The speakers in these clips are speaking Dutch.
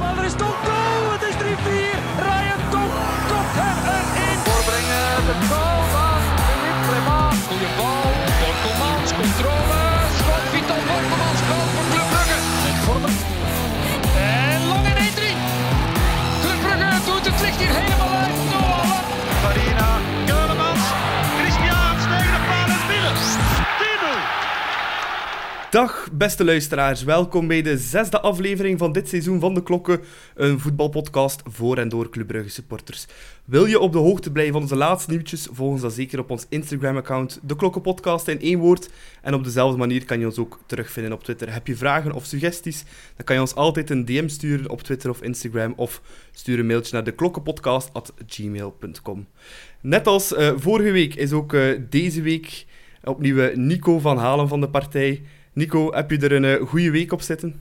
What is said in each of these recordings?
Maar er Dag beste luisteraars, welkom bij de zesde aflevering van dit seizoen van De Klokken, een voetbalpodcast voor en door Club Brugge supporters. Wil je op de hoogte blijven van onze laatste nieuwtjes, volg ons dan zeker op ons Instagram-account, De Klokken Podcast in één woord. En op dezelfde manier kan je ons ook terugvinden op Twitter. Heb je vragen of suggesties, dan kan je ons altijd een DM sturen op Twitter of Instagram, of stuur een mailtje naar deklokkenpodcast.gmail.com. Net als eh, vorige week is ook eh, deze week opnieuw eh, Nico van Halen van de partij. Nico, heb je er een eh, goede week op zitten?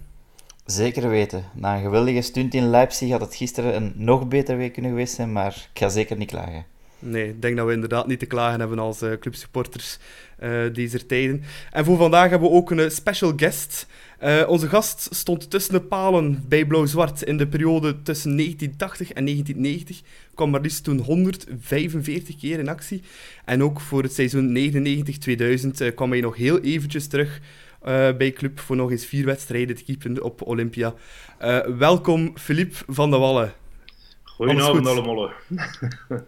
Zeker weten. Na een geweldige stunt in Leipzig had het gisteren een nog betere week kunnen geweest zijn, maar ik ga zeker niet klagen. Nee, ik denk dat we inderdaad niet te klagen hebben als eh, clubsupporters eh deze tijden. En voor vandaag hebben we ook een special guest. Onze gast stond tussen de palen bij Blauw-Zwart in de periode tussen 1980 en 1990. Kwam maar liefst toen 145 keer in actie. En ook voor het seizoen 99-2000 eh, kwam hij nog heel eventjes terug eh, bij club voor nog eens vier wedstrijden te keepen op Olympia. Eh, welkom, Filip van der Wallen. Goedenavond allemaal.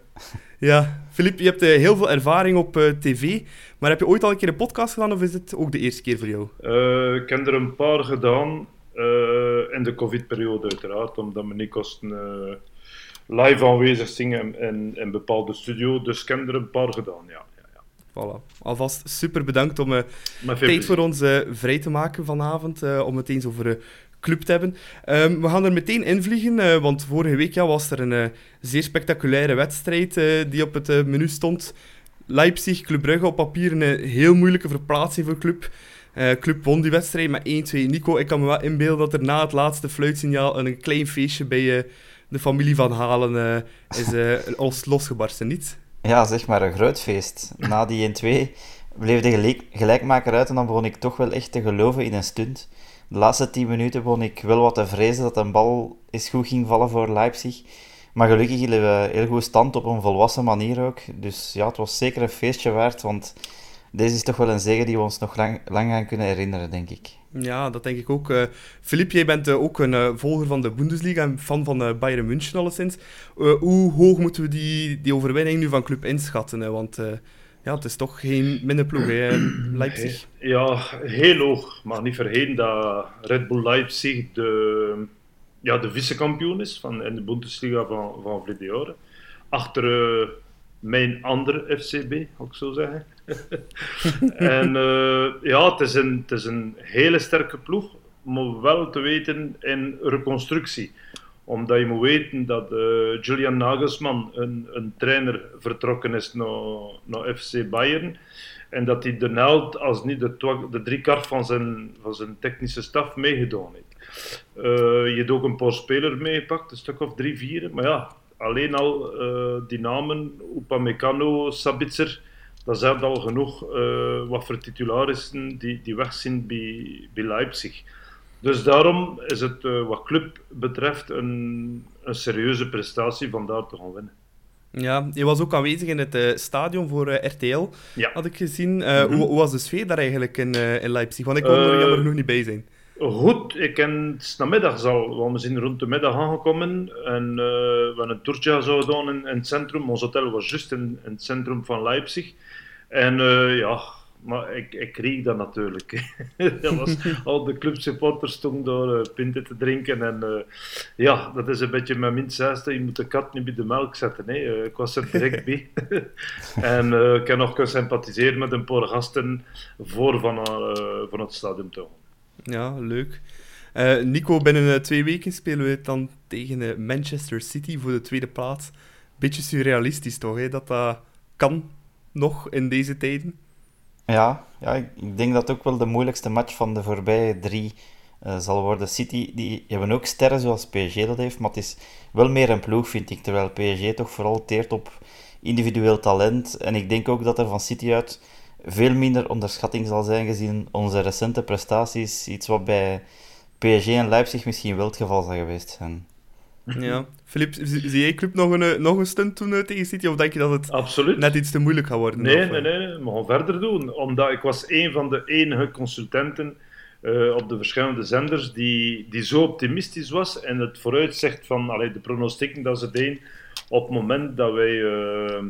Ja, Filip, je hebt eh, heel veel ervaring op tv, maar heb je ooit al een keer een podcast gedaan of is het ook de eerste keer voor jou? Ik heb er een paar gedaan in de covid-periode uiteraard, omdat we niet kosten live aanwezig zijn in, in, in bepaalde studio. Dus ik heb er een paar gedaan, ja. Voilà. Alvast super bedankt om veel tijd voor ons eh, vrij te maken vanavond, eh, om het eens over club te hebben. Ehm, we gaan er meteen invliegen, want vorige week ja, was er een zeer spectaculaire wedstrijd die op het menu stond. Leipzig, Club Brugge op papier een heel moeilijke verplaatsing voor Club. Club won die wedstrijd met 1-2. Nico, ik kan me wel inbeelden dat er na het laatste fluitsignaal een klein feestje bij de familie van Halen is los, losgebarsten, niet? Ja, zeg maar een groot feest. Na die 1-2 bleef de gelijk, gelijkmaker uit en dan begon ik toch wel echt te geloven in een stunt. De laatste 10 minuten begon ik wel wat te vrezen dat een bal eens goed ging vallen voor Leipzig. Maar gelukkig hielden we heel goed stand op een volwassen manier ook. Dus ja, het was zeker een feestje waard, want deze is toch wel een zege die we ons nog lang, lang gaan kunnen herinneren, denk ik. Ja, dat denk ik ook. Eh Filip, jij bent eh, ook een eh, volger van de Bundesliga en fan van eh, Bayern München alleszins. Eh, hoe hoog moeten we die, die overwinning nu van club inschatten? want eh, ja, het is toch geen minder ploeg, hè, Leipzig. Ja, heel hoog. Maar niet vergeten dat Red Bull Leipzig de, ja, de vice-kampioen is van, in de Bundesliga van, van. Achter mijn andere FCB, ik zo zeggen. en eh, ja, het is, een, is een hele sterke ploeg, maar wel te weten in reconstructie. Omdat je moet weten dat eh, Julian Nagelsman, een, een trainer, vertrokken is naar, naar FC Bayern. En dat hij de helft, als niet de, de drie kwart van zijn, van zijn technische staf meegedaan heeft. Eh, je hebt ook een paar spelers meegepakt, een stuk of drie, vier. Maar ja, alleen al die namen, Upamecano, Sabitzer, dat zijn al genoeg eh, wat voor titularissen die, die weg zijn bij, bij Leipzig. Dus daarom is het eh, wat club betreft een, een serieuze prestatie van daar te gaan winnen. Ja, je was ook aanwezig in het eh, stadion voor RTL, Ja. had ik gezien. Eh, hoe, hoe was de sfeer daar eigenlijk in, in Leipzig? Want ik kon er jammer genoeg niet bij zijn. Goed, ik ken het namiddag al, want we zijn rond de middag aangekomen en we hebben een toertje zo gedaan in, in het centrum. Ons hotel was juist in, in het centrum van Leipzig. En eh, ja, maar ik, ik kreeg dat natuurlijk. dat was, al de clubsupporters stonden daar eh, pinten te drinken. En eh, ja, dat is een beetje mijn min zesde. Je moet de kat niet bij de melk zetten. Hè. Ik was er direct bij. en ik heb nog kunnen sympathiseren met een paar gasten voor van, van het stadion te. Ja, leuk. Nico, binnen twee weken spelen we dan tegen Manchester City voor de tweede plaats. Beetje surrealistisch toch, hè? dat dat kan nog in deze tijden. Ja, ja, ik denk dat ook wel de moeilijkste match van de voorbije drie eh, zal worden. City, die hebben ook sterren zoals PSG dat heeft, maar het is wel meer een ploeg, vind ik. Terwijl PSG toch vooral teert op individueel talent. En ik denk ook dat er van City uit veel minder onderschatting zal zijn gezien onze recente prestaties. Iets wat bij PSG en Leipzig misschien wel het geval zou geweest zijn. Ja. Filip, zie jij club nog een, eh, nog een stunt doen eh, tegen City? Of denk je dat het Absoluut. net iets te moeilijk gaat worden? Nee, Of, nee, eh, nee, we gaan verder doen. Omdat ik was een van de enige consultenten eh, op de verschillende zenders die, die zo optimistisch was en het vooruitzicht van allee, de pronostieken dat ze deden op het moment dat wij eh,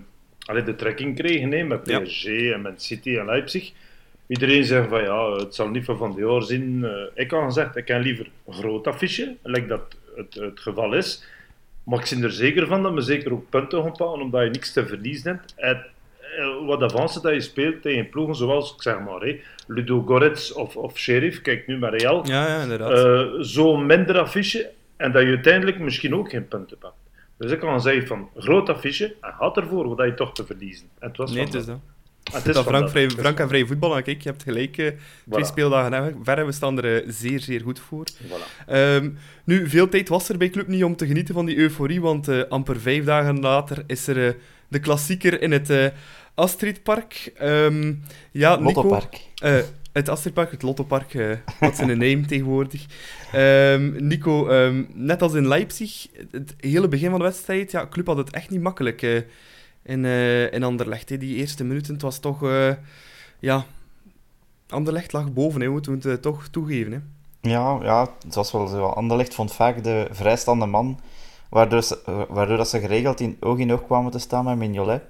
allee, de trekking kregen hè, met Ja. PSG en met City en Leipzig. Iedereen zegt van ja, het zal niet van van de zien. Eh, ik had gezegd, ik heb liever een groot affiche, lijkt dat het, het geval is. Maar ik ben er zeker van dat we zeker ook punten gaan pakken, omdat je niks te verliezen hebt. En, eh, wat avance dat je speelt tegen ploegen zoals, ik zeg maar, hè, Ludo Goretz of, of Sheriff, kijk nu naar Real, Ja, ja, inderdaad. eh, zo'n minder affiche en dat je uiteindelijk misschien ook geen punten pakt. Dus ik kan zeggen van, groot affiche, en gaat ervoor, wat je toch te verliezen. En het was nee, het is dat. Dat. Is van Frank, dat. vrij, Frank en vrij voetbal. En kijk, je hebt gelijk. eh, twee Voilà. speeldagen hè, verre. We staan er eh, zeer, zeer goed voor. Voilà. Ehm, nu, veel tijd was er bij Club niet om te genieten van die euforie, want eh, amper vijf dagen later is er de klassieker in het Astridpark. Ehm, ja, Nico, Lottopark. eh, het Astridpark, het Lottopark, eh wat zijn naam tegenwoordig. Ehm, Nico, ehm, net als in Leipzig, het hele begin van de wedstrijd, ja, Club had het echt niet makkelijk in, eh Anderlecht. Die eerste minuten, het was toch... eh, ja, Anderlecht lag boven, hè, we moeten het eh, toch toegeven. Hè. Ja, ja, het was wel zo. Anderlecht vond vaak de vrijstaande man, waardoor ze, waardoor dat ze geregeld in oog in oog kwamen te staan met Mignolet.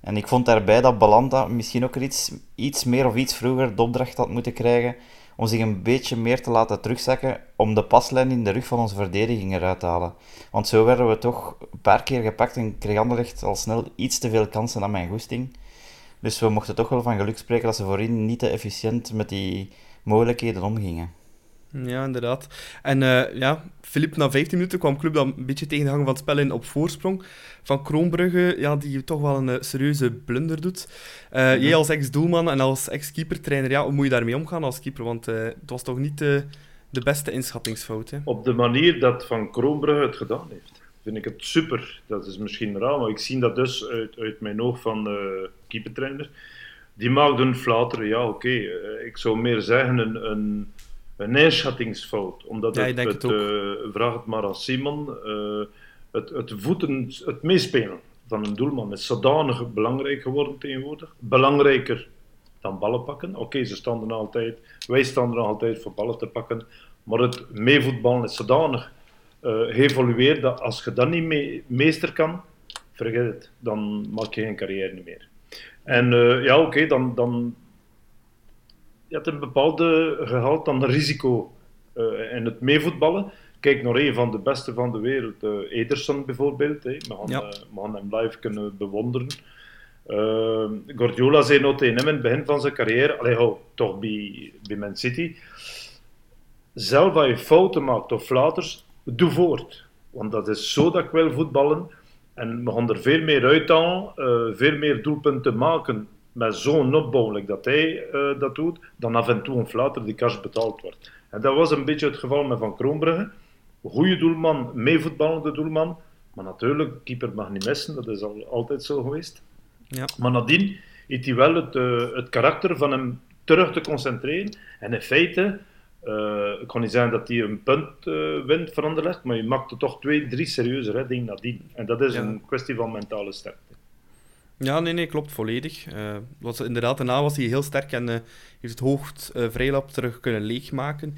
En ik vond daarbij dat Balanta misschien ook iets, iets meer of iets vroeger de opdracht had moeten krijgen om zich een beetje meer te laten terugzakken om de paslijn in de rug van onze verdediging eruit te halen. Want zo werden we toch een paar keer gepakt en kreeg Anderlecht al snel iets te veel kansen aan mijn goesting. Dus we mochten toch wel van geluk spreken dat ze voorin niet te efficiënt met die mogelijkheden omgingen. Ja, inderdaad. En eh, ja, Filip, na 15 minuten kwam Club dan een beetje tegen de gang van het spel in op voorsprong. Van Kroonbrugge, ja, die toch wel een eh, serieuze blunder doet. Eh, Mhm. Jij als ex-doelman en als ex-keepertrainer, ja, hoe moet je daarmee omgaan als keeper? Want het was toch niet de, beste inschattingsfout, hè? Op de manier dat Van Kroonbrugge het gedaan heeft, vind ik het super. Dat is misschien raar, maar ik zie dat dus uit, uit mijn oog van keepertrainer. Die maakt een flater, ja oké. Ik zou meer zeggen een, een, een inschattingsfout. Omdat Ja, het, het, eh, vraag het maar aan Simon, eh, het, het voeten, het meespelen van een doelman is zodanig belangrijk geworden tegenwoordig. Belangrijker dan ballen pakken. Oké, ze staan er altijd, wij staan er nog altijd voor ballen te pakken. Maar het meevoetballen is zodanig eh, geëvolueerd dat als je dat niet mee, meester kan, vergeet het. Dan maak je geen carrière meer. En ja, oké, dan, dan je hebt een bepaalde gehaald dan risico eh in het meevoetballen. Kijk naar een van de beste van de wereld, eh, Ederson bijvoorbeeld. Hè. We, gaan, Ja. eh, we gaan hem live kunnen bewonderen. Eh, Guardiola zei nog tegen hem in het begin van zijn carrière, allee, hou, toch bij, bij Man City, zelf als je fouten maakt of flaters, doe voort. Want dat is zo dat ik wil voetballen. En we gaan er veel meer uithalen, eh veel meer doelpunten maken met zo'n opbouw like dat hij eh, dat doet, dan af en toe een flater die kars betaald wordt. En dat was een beetje het geval met Van Kroonbrugge. Goede doelman, meevoetballende doelman. Maar natuurlijk, keeper mag niet missen, dat is al, altijd zo geweest. Ja. Maar nadien heeft hij wel het, eh, het karakter van hem terug te concentreren. En in feite, eh, ik kan niet zeggen dat hij een punt eh, wint voor Anderlecht, maar je maakte toch twee, drie serieuze reddingen nadien. En dat is Ja. een kwestie van mentale sterkte. Ja, nee, nee, klopt volledig. Eh, was, inderdaad, daarna was hij heel sterk en eh, heeft het hoogst eh, vrijlap terug kunnen leegmaken.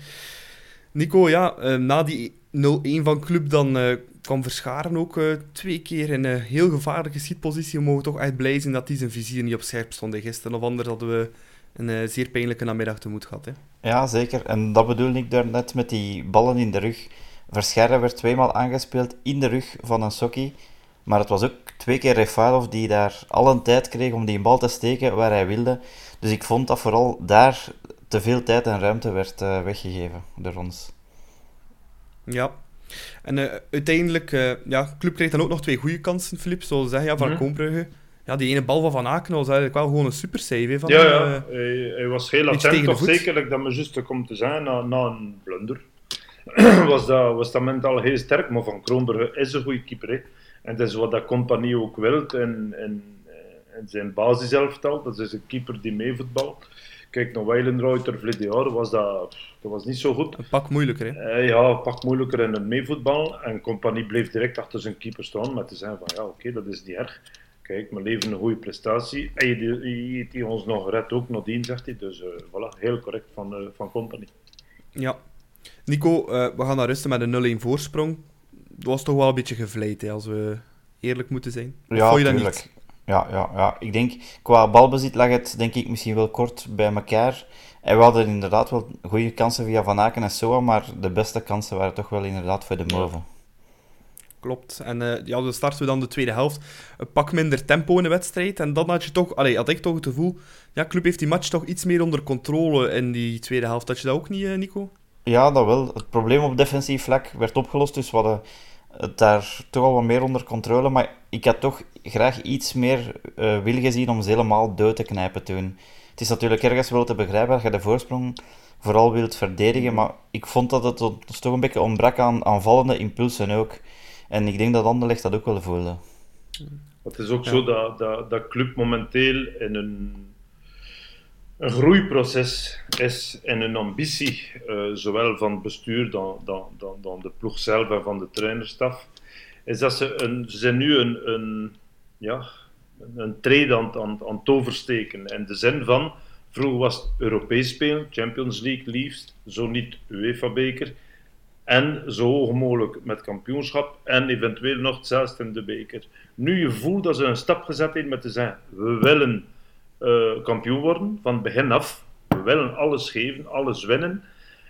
Nico, ja, na die 0-1 van Club dan kwam Verscharen ook twee keer in een heel gevaarlijke schietpositie. We mogen toch echt blij zijn dat hij zijn vizier niet op scherp stond gisteren. Of anders hadden we een zeer pijnlijke namiddag tegemoet gehad. Hè. Ja, zeker. En dat bedoel ik daar net met die ballen in de rug. Verscherre werd tweemaal aangespeeld in de rug van een Sokkie. Maar het was ook twee keer Refailov die daar al een tijd kreeg om die bal te steken waar hij wilde. Dus ik vond dat vooral daar te veel tijd en ruimte werd eh, weggegeven door ons. Ja. En eh, uiteindelijk, eh ja, Club kreeg dan ook nog twee goede kansen, Filip. Zoals zeggen, ja, van. Koonbrugge. Ja, die ene bal van Van Aken was eigenlijk wel gewoon een super save. hè, Van, Ja, ja. Hij, hij was heel attent, tegen de toch voet. zeker dat me juist komt te zijn na, na een blunder. was, dat, was dat mentaal heel sterk, maar Van Kroonbrugge is een goede keeper. Hè. En dat is wat dat compagnie ook wil in, in, in zijn basiselftal. Dat is een keeper die meevoetbalt. kijk naar Weilenreuter verleden jaar, was dat, dat was niet zo goed. Een pak moeilijker, hè? Eh, ja, pak moeilijker in het meevoetbal. En Compagnie bleef direct achter zijn keeper staan met te zeggen van ja, oké, dat is niet erg. Kijk, we leveren een goede prestatie. En je, je, je, die ons nog red ook nadien, zegt hij. Dus uh, voilà, heel correct van, uh, van Company. Ja. Nico, we gaan naar rusten met een 0-1 voorsprong. Dat was toch wel een beetje gevleid, hè, als we eerlijk moeten zijn. Of ja, je dat niet? Ja, ja, ja, ik denk, qua balbezit lag het denk ik misschien wel kort bij elkaar. En we hadden inderdaad wel goede kansen via Van Aken en Soa, maar de beste kansen waren toch wel inderdaad voor de Moven. Klopt. En uh, ja, dan starten we dan de tweede helft. Een pak minder tempo in de wedstrijd. En dan had je toch, allee, had ik toch het gevoel, ja, club heeft die match toch iets meer onder controle in die tweede helft. Had je dat ook niet, uh, Nico? Ja, dat wel. Het probleem op defensief vlak werd opgelost, dus we hadden het daar toch al wat meer onder controle. Maar ik had toch graag iets meer uh, wil gezien om ze helemaal dood te knijpen toen. Het is natuurlijk ergens wel te begrijpen dat je de voorsprong vooral wilt verdedigen, maar ik vond dat het dus toch een beetje ontbrak aan aanvallende impulsen ook. En ik denk dat Anderlecht dat ook wel voelde. Het is ook ja. zo dat, dat, dat club momenteel in een, een groeiproces is en een ambitie, uh, zowel van het bestuur dan, dan, dan, dan de ploeg zelf en van de trainerstaf, is dat ze, een, ze zijn nu een, een, ja, een trade aan, aan, aan het oversteken. In de zin van, vroeger was het Europees spelen, Champions League liefst, zo niet UEFA-beker. En zo hoog mogelijk met kampioenschap en eventueel nog zelfs in de beker. Nu je voelt dat ze een stap gezet hebben met te zeggen: we willen uh, kampioen worden van het begin af. We willen alles geven, alles winnen.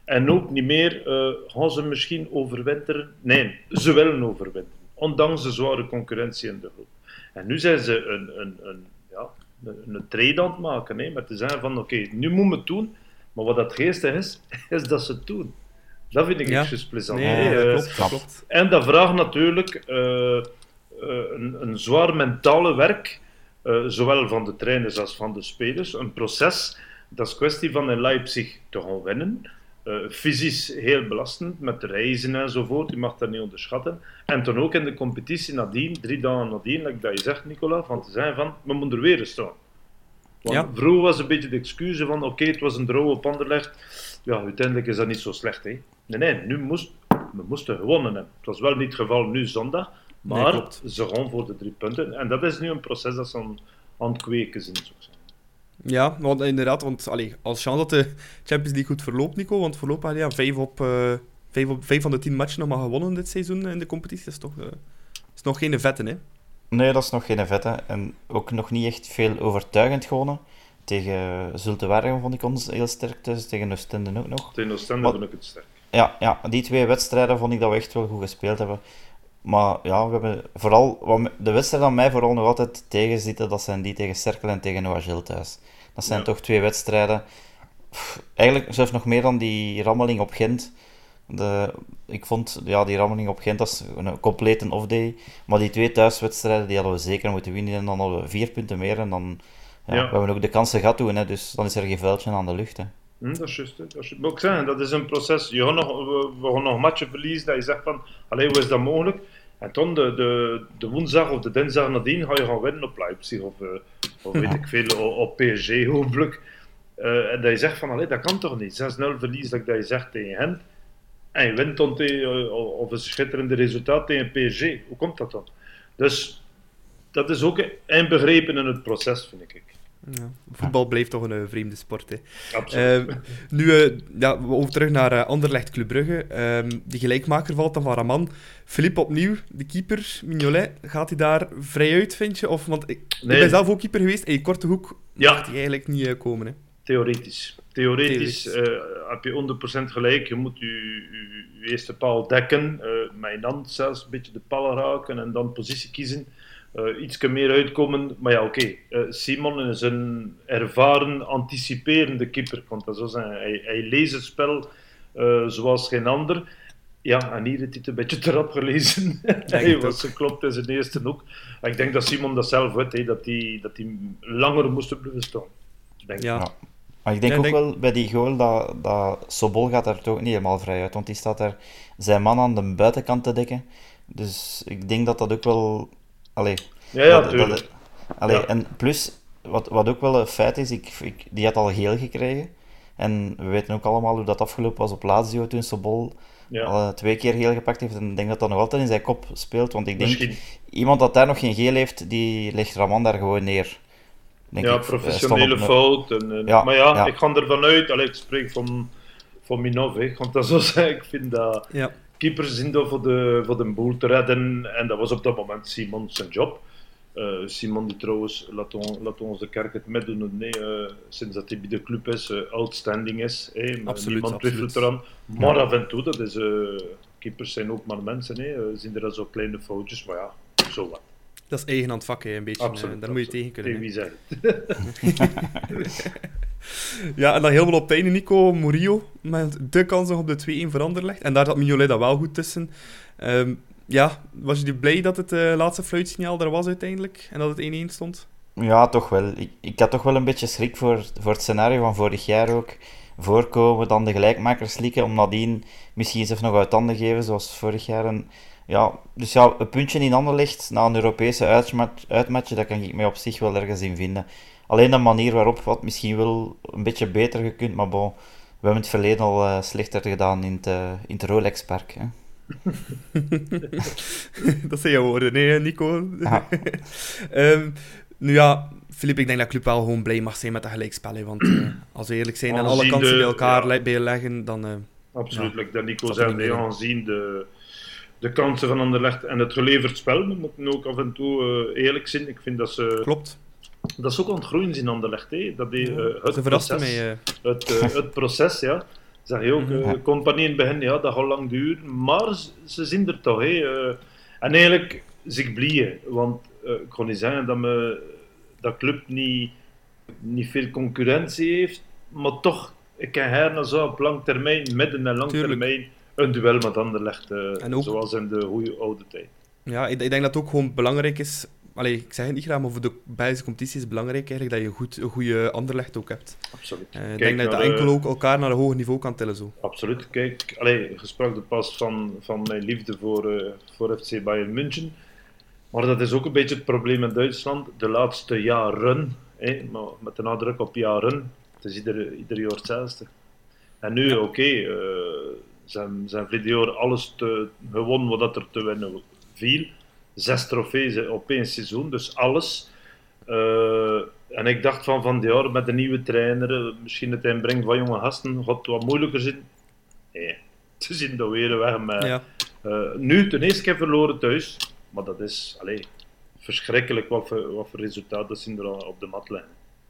En ook niet meer uh, gaan ze misschien overwinteren. Nee, ze willen overwinteren. Ondanks de zware concurrentie in de groep. En nu zijn ze een, een, een, ja, een, een trade aan het maken. Hè, met te zeggen van oké, okay, nu moeten we het doen. Maar wat dat geestig is, is dat ze het doen. Dat vind ik ja. echt plezant. Nee, nee, uh, klopt, klopt. En dat vraagt natuurlijk uh, uh, een, een, zwaar mentale werk, zowel van de trainers als van de spelers. Een proces, dat is kwestie van in Leipzig te gaan winnen. fysisch heel belastend, met reizen enzovoort, je mag dat niet onderschatten. En dan ook in de competitie nadien, drie dagen nadien, like dat je zegt Nicola, van te zijn van, we moeten er weer staan. Want ja. vroeger was een beetje de excuus van, oké, okay, het was een droom op Anderlecht. Ja, uiteindelijk is dat niet zo slecht, hè. Nee, nee, nu moest, we moesten gewonnen hebben. Het was wel niet het geval nu zondag, maar nee, ze gaan voor de drie punten. En dat is nu een proces dat ze aan, aan het kweken zijn, zo zeggen. Ja, want inderdaad, want allee, als chance dat de Champions League goed verloopt, Nico, want voorlopig ja, vijf, op, uh, vijf, op, vijf van de tien matchen nog maar gewonnen dit seizoen in de competitie, dat is toch uh, is nog geen vette, hè? Nee, dat is nog geen vette. En ook nog niet echt veel overtuigend gewonnen. Tegen Zulte Waregem vond ik ons heel sterk, dus tegen Oostende ook nog. Tegen Oostende vond ik het sterk. Ja, ja, die twee wedstrijden vond ik dat we echt wel goed gespeeld hebben. Maar ja, we hebben vooral, wat de wedstrijden aan mij vooral nog altijd tegenzitten, dat zijn die tegen Cerkel en tegen Noagel thuis. Dat zijn ja. toch twee wedstrijden. Pff, eigenlijk zelfs nog meer dan die rammeling op Gent. De, ik vond ja, die rammeling op Gent als een complete off-day. Maar die twee thuiswedstrijden die hadden we zeker moeten winnen. En dan hadden we vier punten meer. En dan ja, ja. we hebben ook de kansen gehad toen. Hè, dus dan is er geen vuiltje aan de lucht. Hè. Hm, dat is juist. Dat is, maar ik zeg, dat is een proces. Je gaat nog, we, gaan nog matchen verliezen dat je zegt van, allee, hoe is dat mogelijk? En dan de, de, de woensdag of de dinsdag nadien ga je gaan winnen op Leipzig of, uh, of weet ik veel, op PSG hopelijk. Uh, en dat je zegt van, allee, dat kan toch niet? 6-0 verlies, dat je zegt tegen hen. En je wint dan tegen, uh, of een schitterende resultaat tegen PSG. Hoe komt dat dan? Dus dat is ook inbegrepen in het proces, vind ik. Ja, voetbal blijft toch een uh, vreemde sport. Hè. Absoluut. Uh, nu, uh, ja, over terug naar uh, Anderlecht Club Brugge. die gelijkmaker valt dan van Raman. Filip opnieuw, de keeper, Mignolet, gaat hij daar vrij uit, vind je? Of, want ik, nee. ik ben zelf ook keeper geweest. En je korte hoek ja. mag hij eigenlijk niet komen. Hè. Theoretisch. Theoretisch, Theoretisch. heb je 100% gelijk. Je moet je, je eerste paal dekken. met je hand zelfs een beetje de paal raken en dan positie kiezen uh, iets meer uitkomen. Maar ja, oké. Okay. Uh, Simon is een ervaren, anticiperende keeper. Want dat zo zijn. Hij, hij leest het spel uh, zoals geen ander. Ja, en hier heeft hij het een beetje te rap gelezen. hij was geklopt in zijn eerste ook. ik denk dat Simon dat zelf weet, dat hij dat langer moest blijven staan. Denk ja. ja. Maar ik denk ja, ook denk... wel bij die goal dat, dat Sobol gaat er toch niet helemaal vrij uit. Want die staat daar zijn man aan de buitenkant te dekken. Dus ik denk dat dat ook wel Allee, ja, ja, dat, tuurlijk. Dat, allee, ja. En plus, wat, wat ook wel een feit is, ik, ik, die had al geel gekregen. En we weten ook allemaal hoe dat afgelopen was op Lazio toen Sobol Ja. al eh, twee keer geel gepakt heeft. En ik denk dat dat nog altijd in zijn kop speelt. Want ik denk, Misschien. iemand dat daar nog geen geel heeft, die legt Raman daar gewoon neer. Denk ja, ik. Eh, professionele fout. En, en- Ja, maar ja, ja. ik ga ervan uit, allee, ik spreek van, van Minov, hè. ik ga dat zo zeggen. Ik vind dat Ja. Keepers zijn daar voor de, voor de boel te redden. En dat was op dat moment Simon zijn job. Eh, Simon die trouwens, laat, on- laat ons de kerk het met doen, nee, eh, sinds dat hij bij de club is, eh, outstanding is. Maar Absoluut, Niemand twijfelt eraan. Maar af en toe, dat is, keepers zijn ook maar mensen, hè. Eh, zien er dan zo kleine foutjes, maar ja, zo wat. Dat is eigen aan het vak, hè, een beetje. Absoluut. eh, daar moet je tegen kunnen. Tegen wie? Ja, en dan helemaal op het einde Nico Murillo met de kans nog op de 2-1 veranderlegd. En daar zat Mignolet dan wel goed tussen. Ehm, ja, was je blij dat het eh, laatste fluitsignaal er was uiteindelijk? En dat het 1-1 stond? Ja, toch wel. Ik, ik had toch wel een beetje schrik voor, voor het scenario van vorig jaar ook. Voorkomen, dan de gelijkmakers lieken, om nadien misschien zelf nog uit handen geven, zoals vorig jaar. En, ja, dus ja, een puntje in handen ligt na een Europese uitmatch, uitmatch, daar kan ik mij op zich wel ergens in vinden. Alleen de manier waarop wat misschien wel een beetje beter gekund, maar bon, we hebben het verleden al eh, slechter gedaan in het, eh, in het Rolex-park. hè. dat zijn jouw woorden, nee, Nico? Ja. Ehm, nu ja, Filip, ik denk dat Club wel gewoon blij mag zijn met dat gelijkspel. hè, Want eh, als we eerlijk zijn en alle kansen de- bij elkaar ja. le- bij leggen, dan... eh, Absoluut, Ja. dat Nico Dat zei, aanzien de, de kansen van Anderlecht en het geleverd spel, we moeten ook af en toe eh, eerlijk zijn. Ik vind dat ze, klopt. dat ze ook aan het groeien zijn Anderlecht. Hè. Dat die, Ja, eh, het, proces, eh. het, het proces, ja. Zeg je ook, compagnie in het begin, ja, dat gaat lang duren, maar ze, ze zijn er toch. Hè. eh. en eigenlijk zie ik blij, want eh, ik kon niet zeggen dat, me, dat club niet, niet veel concurrentie heeft, maar toch, ik kan her naar zo op lang termijn, midden- en lang Tuurlijk. termijn, een duel met Anderlecht, eh, ook- zoals in de goede oude tijd. Ja, ik, ik denk dat het ook gewoon belangrijk is. Allee, ik zeg het niet graag, maar voor de Belgische competitie is het belangrijk eigenlijk dat je goed, een goede anderlecht ook hebt. Absoluut. Eh, ik denk dat je de- enkel ook elkaar naar een hoger niveau kan tillen. Zo. Absoluut. Kijk, allee, er pas van, van mijn liefde voor, eh, voor FC Bayern München. Maar dat is ook een beetje het probleem in Duitsland. De laatste jaren, maar met de nadruk op jaren, het is ieder, ieder jaar hetzelfde. En nu, oké, eh, zijn, zijn jaar alles te, gewonnen wat dat er te winnen viel. Zes trofees op één seizoen, dus alles. Eh, en ik dacht van van die jaar met een nieuwe trainer, eh, misschien het inbrengen van jonge gasten, gaat het wat moeilijker zijn. Nee, ze zien dat weer weg. Maar, Ja. eh, nu ten eerste keer verloren thuis, maar dat is allee, verschrikkelijk wat voor, wat voor resultaten zien er al op de mat.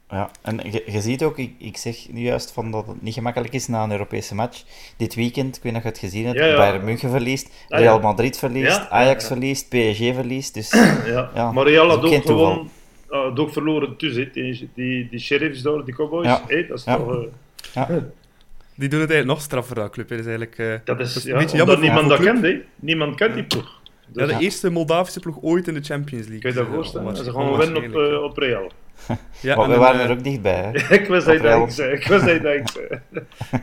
Ja, en je, ziet ook, ik, ik zeg nu juist van dat het niet gemakkelijk is na een Europese match. Dit weekend, ik weet niet of je het gezien hebt, Ja, ja. Bayern München verliest, Ah, Real. Madrid verliest, Ja, ja, Ajax ja. verliest, PSG verliest. Dus Ja. Ja, maar Real dat had ook gewoon had ook verloren thuis, hè. die, die, die sheriffs daar, die cowboys. Ja. hè, dat is Ja. toch... eh, ja, Die doen het eigenlijk nog straffer, dat club. hè. Dat is eigenlijk eh, dat is, dat is ja, een beetje omdat jammer niemand dat kent. Niemand kent die ploeg. Ja, de Ja. eerste Moldavische ploeg ooit in de Champions League. Kun je dat eh, voorstellen? Ze gaan winnen op, eh, op Real. Ja, maar we waren eh, er ook dichtbij. Hè. ik was dat Real. ik dat zei.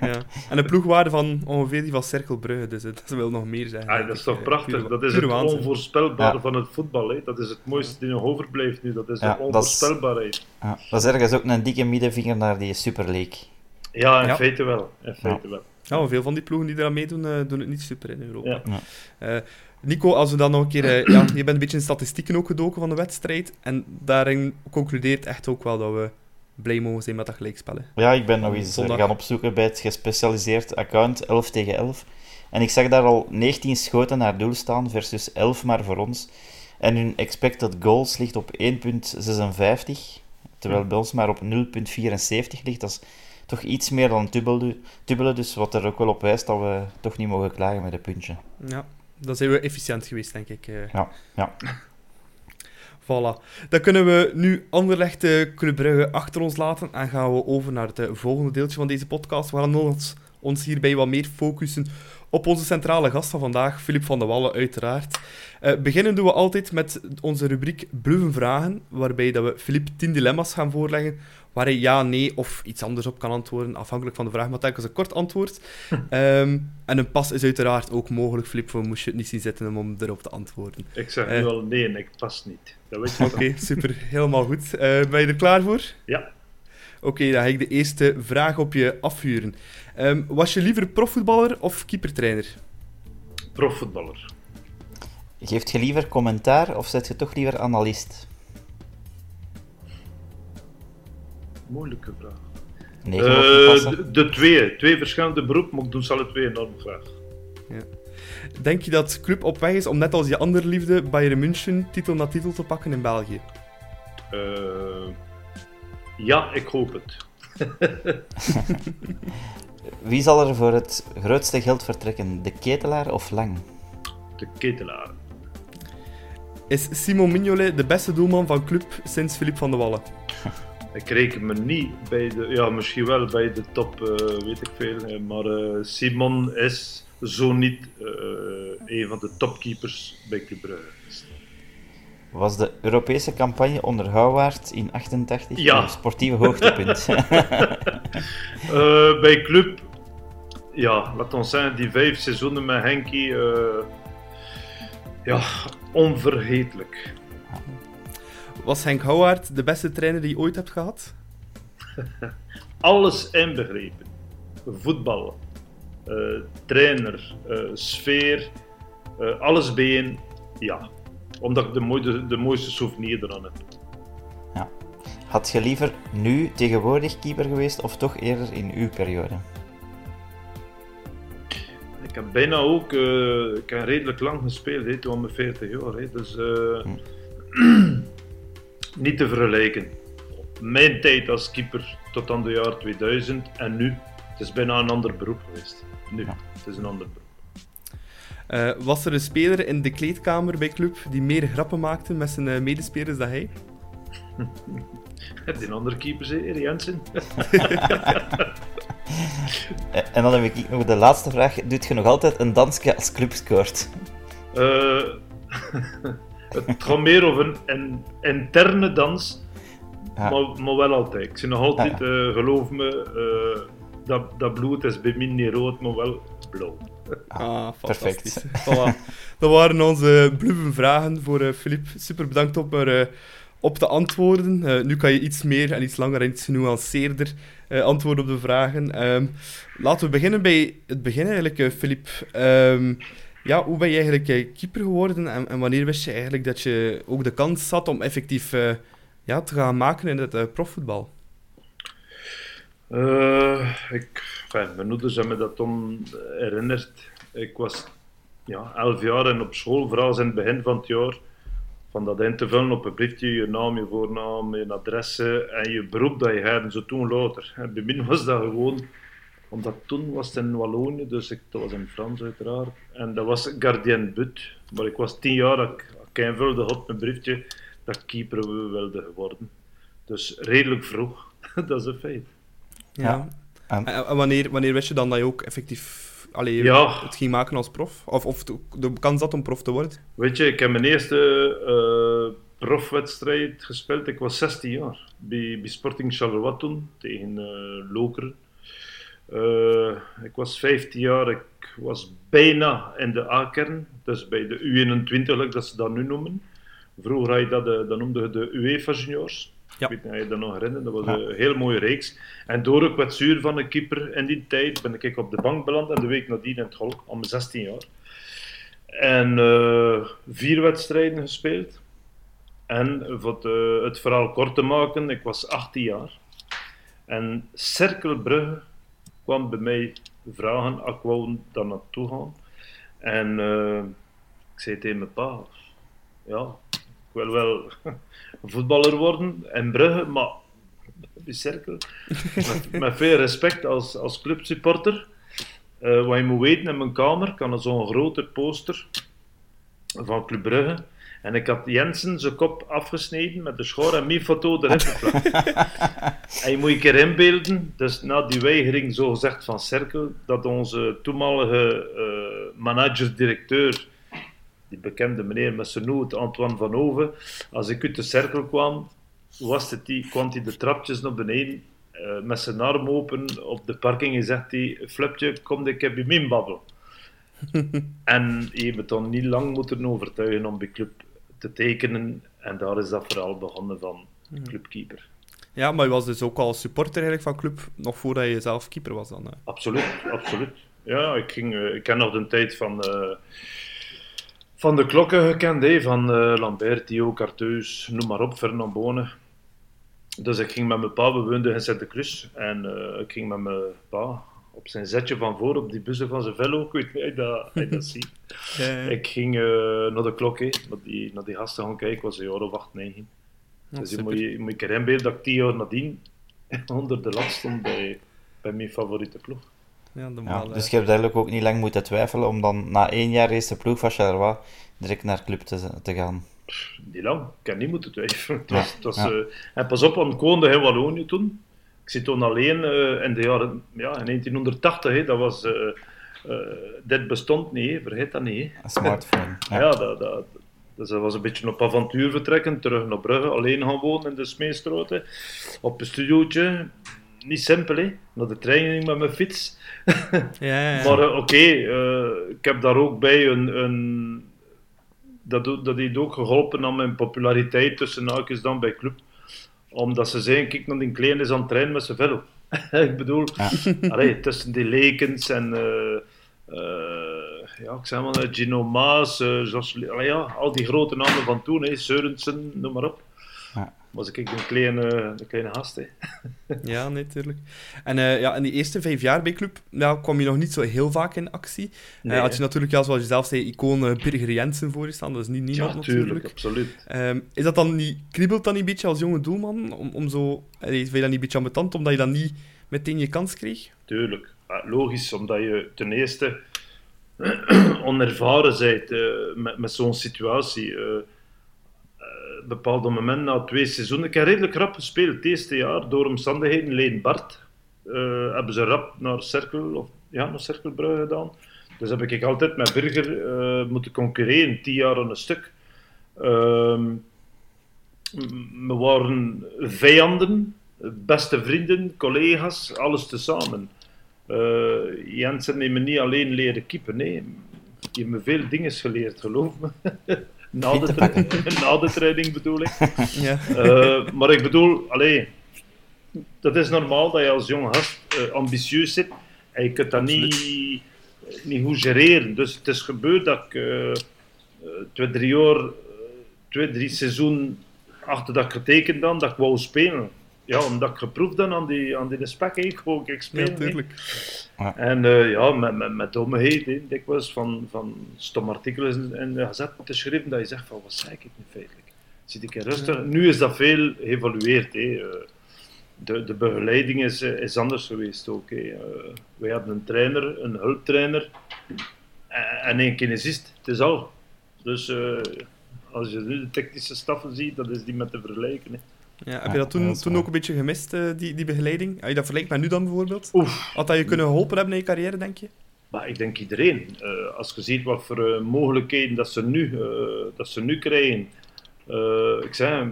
ja. En een ploegwaarde van ongeveer die van Cercle Brugge, dus eh, dat wil nog meer zijn. Ah, dat is ik. toch Eh, prachtig. Dat is het waanzin. onvoorspelbare Ja. van het voetbal. Hè. Dat is het mooiste die nog overblijft nu. Dat is Ja, de onvoorspelbaarheid. Ja, dat is ergens ook een dikke middenvinger naar die Super League. Ja, in feite wel. In feite wel. Ja, veel van die ploegen die eraan meedoen, eh, doen het niet super in Europa. Ja. Eh, Nico, als we dan nog een keer... eh, ja, je bent een beetje in statistieken ook gedoken van de wedstrijd. En daarin concludeert echt ook wel dat we blij mogen zijn met dat gelijkspel. hè. Ja, ik ben nog eens Zondag. gaan opzoeken bij het gespecialiseerd account 11 tegen 11. En ik zag daar al 19 schoten naar doel staan versus 11 maar voor ons. En hun expected goals ligt op 1,56, terwijl bij ons maar op 0,74 ligt. Dat is toch iets meer dan dubbele, dus wat er ook wel op wijst dat we toch niet mogen klagen met een puntje. Ja, dan zijn we efficiënt geweest, denk ik. eh. Ja, ja. Voilà. Dan kunnen we nu Anderlecht eh, Club Brugge achter ons laten en gaan we over naar het eh, volgende deeltje van deze podcast. We gaan ons ons hierbij wat meer focussen op onze centrale gast van vandaag, Filip van der Wallen, uiteraard. Uh, beginnen doen we altijd met onze rubriek Bluffen Vragen, waarbij dat we Filip tien dilemma's gaan voorleggen, waar hij ja, nee of iets anders op kan antwoorden, afhankelijk van de vraag, maar telkens een kort antwoord. um, en een pas is uiteraard ook mogelijk, Filip, we moest je het niet zien zitten om erop te antwoorden. Ik zeg nu uh, al nee, ik pas niet. Oké, okay, super, helemaal goed. Uh, ben je er klaar voor? Ja. Oké, okay, dan ga ik de eerste vraag op je afvuren. Um, was je liever profvoetballer of keepertrainer? Profvoetballer. Geeft je liever commentaar of zet je toch liever analist? Moeilijke vraag. Nee, uh, de, de, twee. Twee verschillende beroepen, maar ik doe ze alle twee enorm graag. Ja. Denk je dat club op weg is om net als je andere liefde, Bayern München, titel na titel te pakken in België? Uh, ja, ik hoop het. Wie zal er voor het grootste geld vertrekken? De ketelaar of Lang? De ketelaar. Is Simon Mignolet de beste doelman van club sinds Filip van der Wallen? Ik reken me niet bij de... Ja, misschien wel bij de top, uh, weet ik veel. Maar uh, Simon is zo niet uh, een van de topkeepers bij Club Brugge. Was de Europese campagne onder Houwaard in 88 ja. een sportieve hoogtepunt? bij Club... Ja, laat ons zeggen, die vijf seizoenen met Henkie... ja, onvergetelijk. Was Henk Houwaard de beste trainer die je ooit hebt gehad? Alles inbegrepen. Voetbal, uh, trainer, uh, sfeer, uh, alles bijeen. Ja, omdat ik de, mooiste, de mooiste souvenir eraan heb. Ja. Had je liever nu tegenwoordig keeper geweest of toch eerder in uw periode? Ik heb bijna ook, ik heb redelijk lang gespeeld, he, toen mijn 40 jaar. He, dus hm. niet te vergelijken. Mijn tijd als keeper tot aan de jaar 2000 en nu, het is bijna een ander beroep geweest. Nu, ja. het is een ander beroep. Uh, was er een speler in de kleedkamer bij club die meer grappen maakte met zijn uh, medespelers dan hij? Die andere keeper, zeker, Jensen. en dan heb ik nog de laatste vraag. Doet je nog altijd een dansje als club scoort? Uh, het gaat meer over een, een interne dans, ja. maar, maar, wel altijd. Ik zie nog altijd, ja. Uh, geloof me, uh, dat, dat bloed is bij mij niet rood, maar wel blauw. Ah, fantastisch. Voilà. Dat waren onze vragen voor Filip. Uh, Super bedankt op, er, op te antwoorden. nu kan je iets meer en iets langer en iets genuanceerder antwoorden op de vragen. Um, laten we beginnen bij het begin eigenlijk, Filip. Um, ja, hoe ben je eigenlijk keeper geworden en, en, wanneer wist je eigenlijk dat je ook de kans had om effectief uh, ja, te gaan maken in het uh, profvoetbal? Ik, mijn ouders hebben me dat toen herinnerd. Ik was ja, elf jaar en op school, vooral in het begin van het jaar, van dat in te vullen op een briefje, je naam, je voornaam, je adresse en je beroep dat je en zo toen later. En bij mij was dat gewoon omdat toen was het in Wallonië, dus ik, dat was in Frans uiteraard. En dat was Gardien But. Maar ik was tien jaar, ik, ik invulde op mijn briefje dat ik keeper wilde worden. Dus redelijk vroeg, dat is een feit. Ja. ja. En wanneer, wanneer wist je dan dat je ook effectief allee, ja. het ging maken als prof? Of, of de kans had om prof te worden? Weet je, ik heb mijn eerste uh, profwedstrijd gespeeld. Ik was 16 jaar bij, bij Sporting Charleroi toen, tegen uh, Lokeren. Uh, ik was 15 jaar, ik was bijna in de A-kern, dus bij de U21, dat ze dat nu noemen. Vroeger had je dat, dat noemde je de UEFA juniors. Ja. Ik weet niet of je dat nog herinnert, dat was ja. een heel mooie reeks. En door een kwetsuur van een keeper in die tijd ben ik op de bank beland en de week nadien in het hol, om mijn 16 jaar. En uh, vier wedstrijden gespeeld. En voor het, uh, het verhaal kort te maken, ik was 18 jaar. En Cerkelbrugge kwam bij mij vragen, ik wou daar naartoe gaan. En uh, ik zei tegen mijn pa, ja, ik wil wel voetballer worden in Brugge, maar die cirkel, met, met, veel respect als, als clubsupporter. Uh, wat je moet weten, in mijn kamer kan er zo'n grote poster van Club Brugge. En ik had Jensen zijn kop afgesneden met de schoor en mijn foto erin geplakt. en je moet je keer inbeelden, dus na die weigering zogezegd van Cerkel, dat onze toenmalige uh, manager-directeur, die bekende meneer met zijn noot, Antoine van Oven, als ik uit de Cerkel kwam, was het die, kwam hij de trapjes naar beneden uh, met zijn arm open op de parking en zegt hij, Flupje, kom ik heb je min babbel. en je hebt dan niet lang moeten overtuigen om bij club te tekenen. En daar is dat vooral begonnen van hmm. clubkeeper. Ja, maar je was dus ook al supporter eigenlijk van club, nog voordat je zelf keeper was dan? Hè? Absoluut, absoluut. Ja, ik, ging, uh, ik ken nog de tijd van, uh, van de klokken gekend, hè, van uh, Lambert, Theo, Carteus, noem maar op, Fernand Bonen. Dus ik ging met mijn pa, we woonden in Sint-Cruz, en ik ging met mijn pa op zijn zetje van voor, op die bussen van zijn velo. Ik weet niet dat hij dat ziet. Ik ging uh, naar de klok, naar, die, naar die gasten gaan kijken. Ik was een jaar of acht, negen. dus je moet, je moet je herinneren dat ik tien jaar nadien onder de lat stond bij, bij mijn favoriete ploeg. Ja, ja, dus je hebt eigenlijk ook niet lang moeten twijfelen om dan na één jaar eerste ploeg van Charleroi direct naar club te, te gaan. Niet lang, ik heb niet moeten twijfelen. Het was, het was, uh, en pas op, want ik woonde in Wallonië toen ik zit toen alleen uh, in de jaren ja, in 1980, hè, dat was, uh, uh, dit bestond niet, vergeet dat niet. Een smartphone. Ja, ja dat, dat, dus dat was een beetje op avontuur vertrekken, terug naar Brugge, alleen gaan wonen in de Smeestroten, op een studiootje. Niet simpel, hè? naar de training met mijn fiets. ja, ja. Maar oké, ik heb daar ook bij een, een dat, dat heeft ook geholpen aan mijn populariteit tussen haakjes dan bij club omdat ze zeggen, kijk naar die kleine is aan het trainen met zijn velo. ik bedoel, ja. tussen die lekens en... Uh, uh, ja, ik zeg maar, Gino Maas, ja, al die grote namen van toen, hè, Sørensen, noem maar op was ik een kleine, een kleine gast. Hè. ja, natuurlijk. En uh, ja, in die eerste vijf jaar bij Club ja, kwam je nog niet zo heel vaak in actie. Eh, nee, had je natuurlijk, ja, zoals je zelf zei, icoon uh, Birger Jensen voor je staan. Dat is niet niemand ja, natuurlijk. absoluut. Um, is dat dan niet, kriebelt dat niet een beetje als jonge doelman? Om, om zo, vind je dat niet een beetje ambetant, omdat je dan niet meteen je kans kreeg? Tuurlijk. logisch, omdat je ten eerste onervaren bent met, met zo'n situatie bepaalde moment, na twee seizoenen, ik heb redelijk rap gespeeld het eerste jaar, door omstandigheden, Leen Bart, uh, hebben ze rap naar Cirkel, of, ja, naar Cirkelbrugge gedaan. Dus heb ik altijd met Burger uh, moeten concurreren, tien jaar aan een stuk. Uh, we waren vijanden, beste vrienden, collega's, alles tezamen. Uh, Jensen heeft me niet alleen leren keeper, nee. Je hebt me veel dingen geleerd, geloof me. Na de, na de training bedoel ik. ja. Uh, maar ik bedoel, allee, dat is normaal dat je als jonge gast uh, ambitieus zit en je kunt dat niet, niet goed gereren. Dus het is gebeurd dat ik uh, twee, drie jaar, twee, drie seizoenen achter dat ik getekend dan, dat ik wou spelen ja, omdat ik geproefd dan aan die, aan die spek, ik ik spelen. Ja, En uh, ja, met, met, met dommeheid, dikwijls van, van stom artikelen in de gazet te schrijven, dat je zegt van, wat zei ik nu feitelijk? Zit ik rustig? Nu is dat veel geëvolueerd. Hè. De, de begeleiding is, is anders geweest ook. Hè. Uh, wij hadden een trainer, een hulptrainer en een kinesist. Het is al. Dus uh, als je nu de technische staffen ziet, dat is die met te vergelijken. Ja, heb je dat toen, toen ook een beetje gemist, uh, die, die begeleiding? Als je dat vergelijkt met nu dan bijvoorbeeld? Oef. Had dat je kunnen geholpen hebben in je carrière, denk je? Maar ik denk iedereen. Uh, als je ziet wat voor uh, mogelijkheden dat ze nu, dat ze nu krijgen. ik zeg,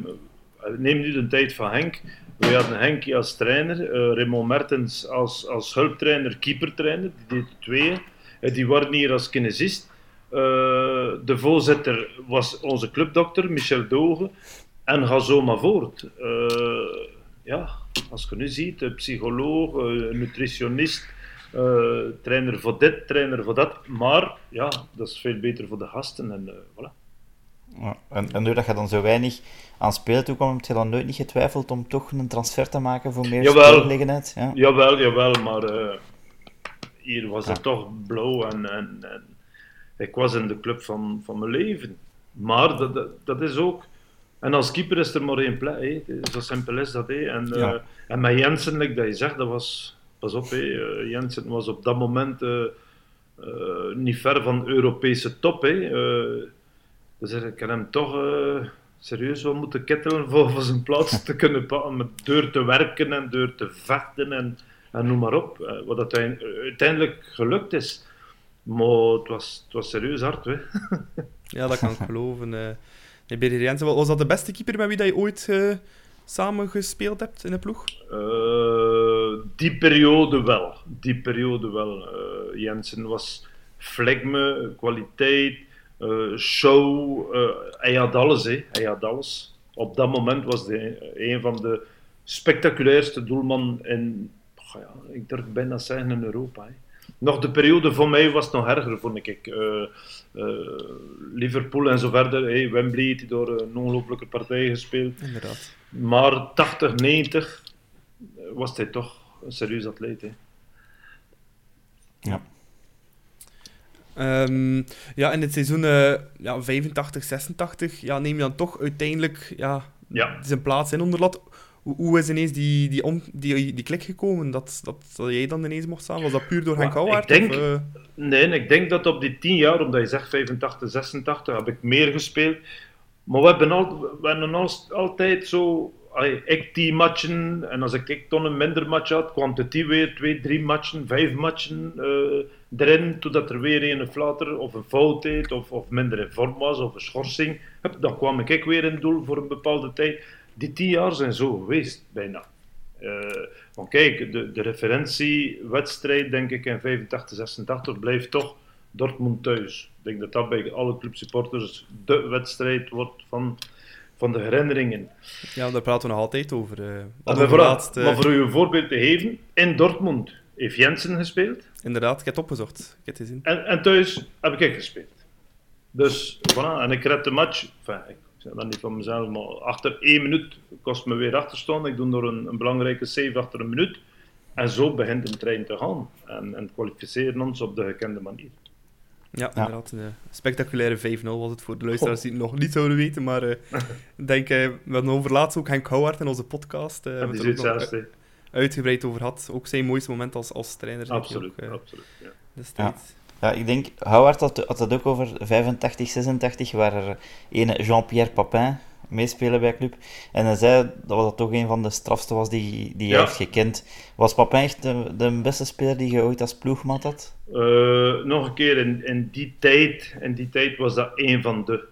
neem nu de tijd van Henk. We hadden Henk als trainer, Raymond Mertens als, als hulptrainer, keepertrainer. Die deed twee. die waren hier als kinesist. de voorzitter was onze clubdokter, Michel Doge. En ga zo maar voort. Uh, ja, als je nu ziet, psycholoog, een nutritionist, uh, trainer voor dit, trainer voor dat. Maar ja, dat is veel beter voor de gasten. En, uh, voilà. Ja, en, en doordat je dan zo weinig aan spelen toekomt, heb je dan nooit niet getwijfeld om toch een transfer te maken voor meer speelgelegenheid? Ja. Jawel, jawel, maar hier was het toch blauw en, en, en, ik was in de club van, van mijn leven. Maar dat, dat, dat is ook en als keeper is er maar één plek. Zo simpel is dat. Hé. En, uh, en met Jensen, like dat je zegt, dat was... Pas op, hé. Uh, Jensen was op dat moment uh, niet ver van Europese top. Hé. Dus ik heb hem toch uh, serieus wel moeten kittelen voor, voor zijn plaats te kunnen pakken. Met door te werken en door te vechten en, en noem maar op. Uh, wat dat uiteindelijk gelukt is. Maar het was, het was serieus hard, hè. ja, dat kan ik geloven. Uh, Jensen, was dat de beste keeper met wie dat je ooit uh, samen gespeeld hebt in de ploeg? Uh, die periode wel. Die periode wel. Jensen was flegme, kwaliteit, show. hij had alles, hè. Hij had alles. Op dat moment was hij een van de spectaculairste doelman in, ja, ik durf bijna zeggen, in Europa. Hè nog de periode voor mij was nog erger, vond ik. Uh, Liverpool en zo verder. Hey, Wembley heeft door een ongelofelijke partij gespeeld. Inderdaad. Maar 80, 90 was hij toch een serieus atleet. Hè. Ja. Um, ja, in het seizoen uh, ja, 85, 86 ja, neem je dan toch uiteindelijk ja, ja. zijn plaats in onder hoe, is ineens die, die, om, die, die klik gekomen dat, dat, dat jij dan ineens mocht staan? Was dat puur door Henk Houwaard? Ik denk, of, uh... Nee, ik denk dat op die tien jaar, omdat je zegt 85, 86, heb ik meer gespeeld. Maar we hebben, al, we hebben al, altijd zo... ik tien matchen, en als ik, ik dan een minder match had, kwam de weer twee, drie matchen, vijf matchen uh, erin, totdat er weer een flater of een fout deed, of, of minder in vorm was, of een schorsing. Dan kwam ik weer in doel voor een bepaalde tijd die tien jaar zijn zo geweest, bijna. Uh, want kijk, de, de referentiewedstrijd, denk ik, in 85, 86 blijft toch Dortmund thuis. Ik denk dat dat bij alle clubsupporters de wedstrijd wordt van, van de herinneringen. Ja, daar praten we nog altijd over. Uh, maar, voor, laatste... maar voor u een voorbeeld te geven, in Dortmund heeft Jensen gespeeld. Inderdaad, ik heb het opgezocht. Ik heb het gezien. En, en thuis heb ik gespeeld. Dus, voilà, en ik red de match. Enfin, ik zeg dat niet van mezelf, maar achter één minuut kost me weer achterstaan. Ik doe door een, een, belangrijke save achter een minuut. En zo begint de trein te gaan. En, en kwalificeren ons op de gekende manier. Ja, ja. inderdaad. Een spectaculaire 5-0 was het voor de luisteraars die het nog niet zouden weten. Maar uh, ik denk, uh, we hadden over laatst ook Henk Houwaard in onze podcast. Uh, ja, die zelfs, uitgebreid over had. Ook zijn mooiste moment als, als trainer. Absoluut, ook, absoluut. Ja. Destijds. Ja, ik denk, Howard had, had het ook over 85, 86, waar er een Jean-Pierre Papin meespelen bij club. En hij zei dat dat toch een van de strafste was die, die hij heeft gekend. Was Papin echt de, de, beste speler die je ooit als ploegmat had? Uh, nog een keer, in, in, die tijd, in die tijd was dat een van de.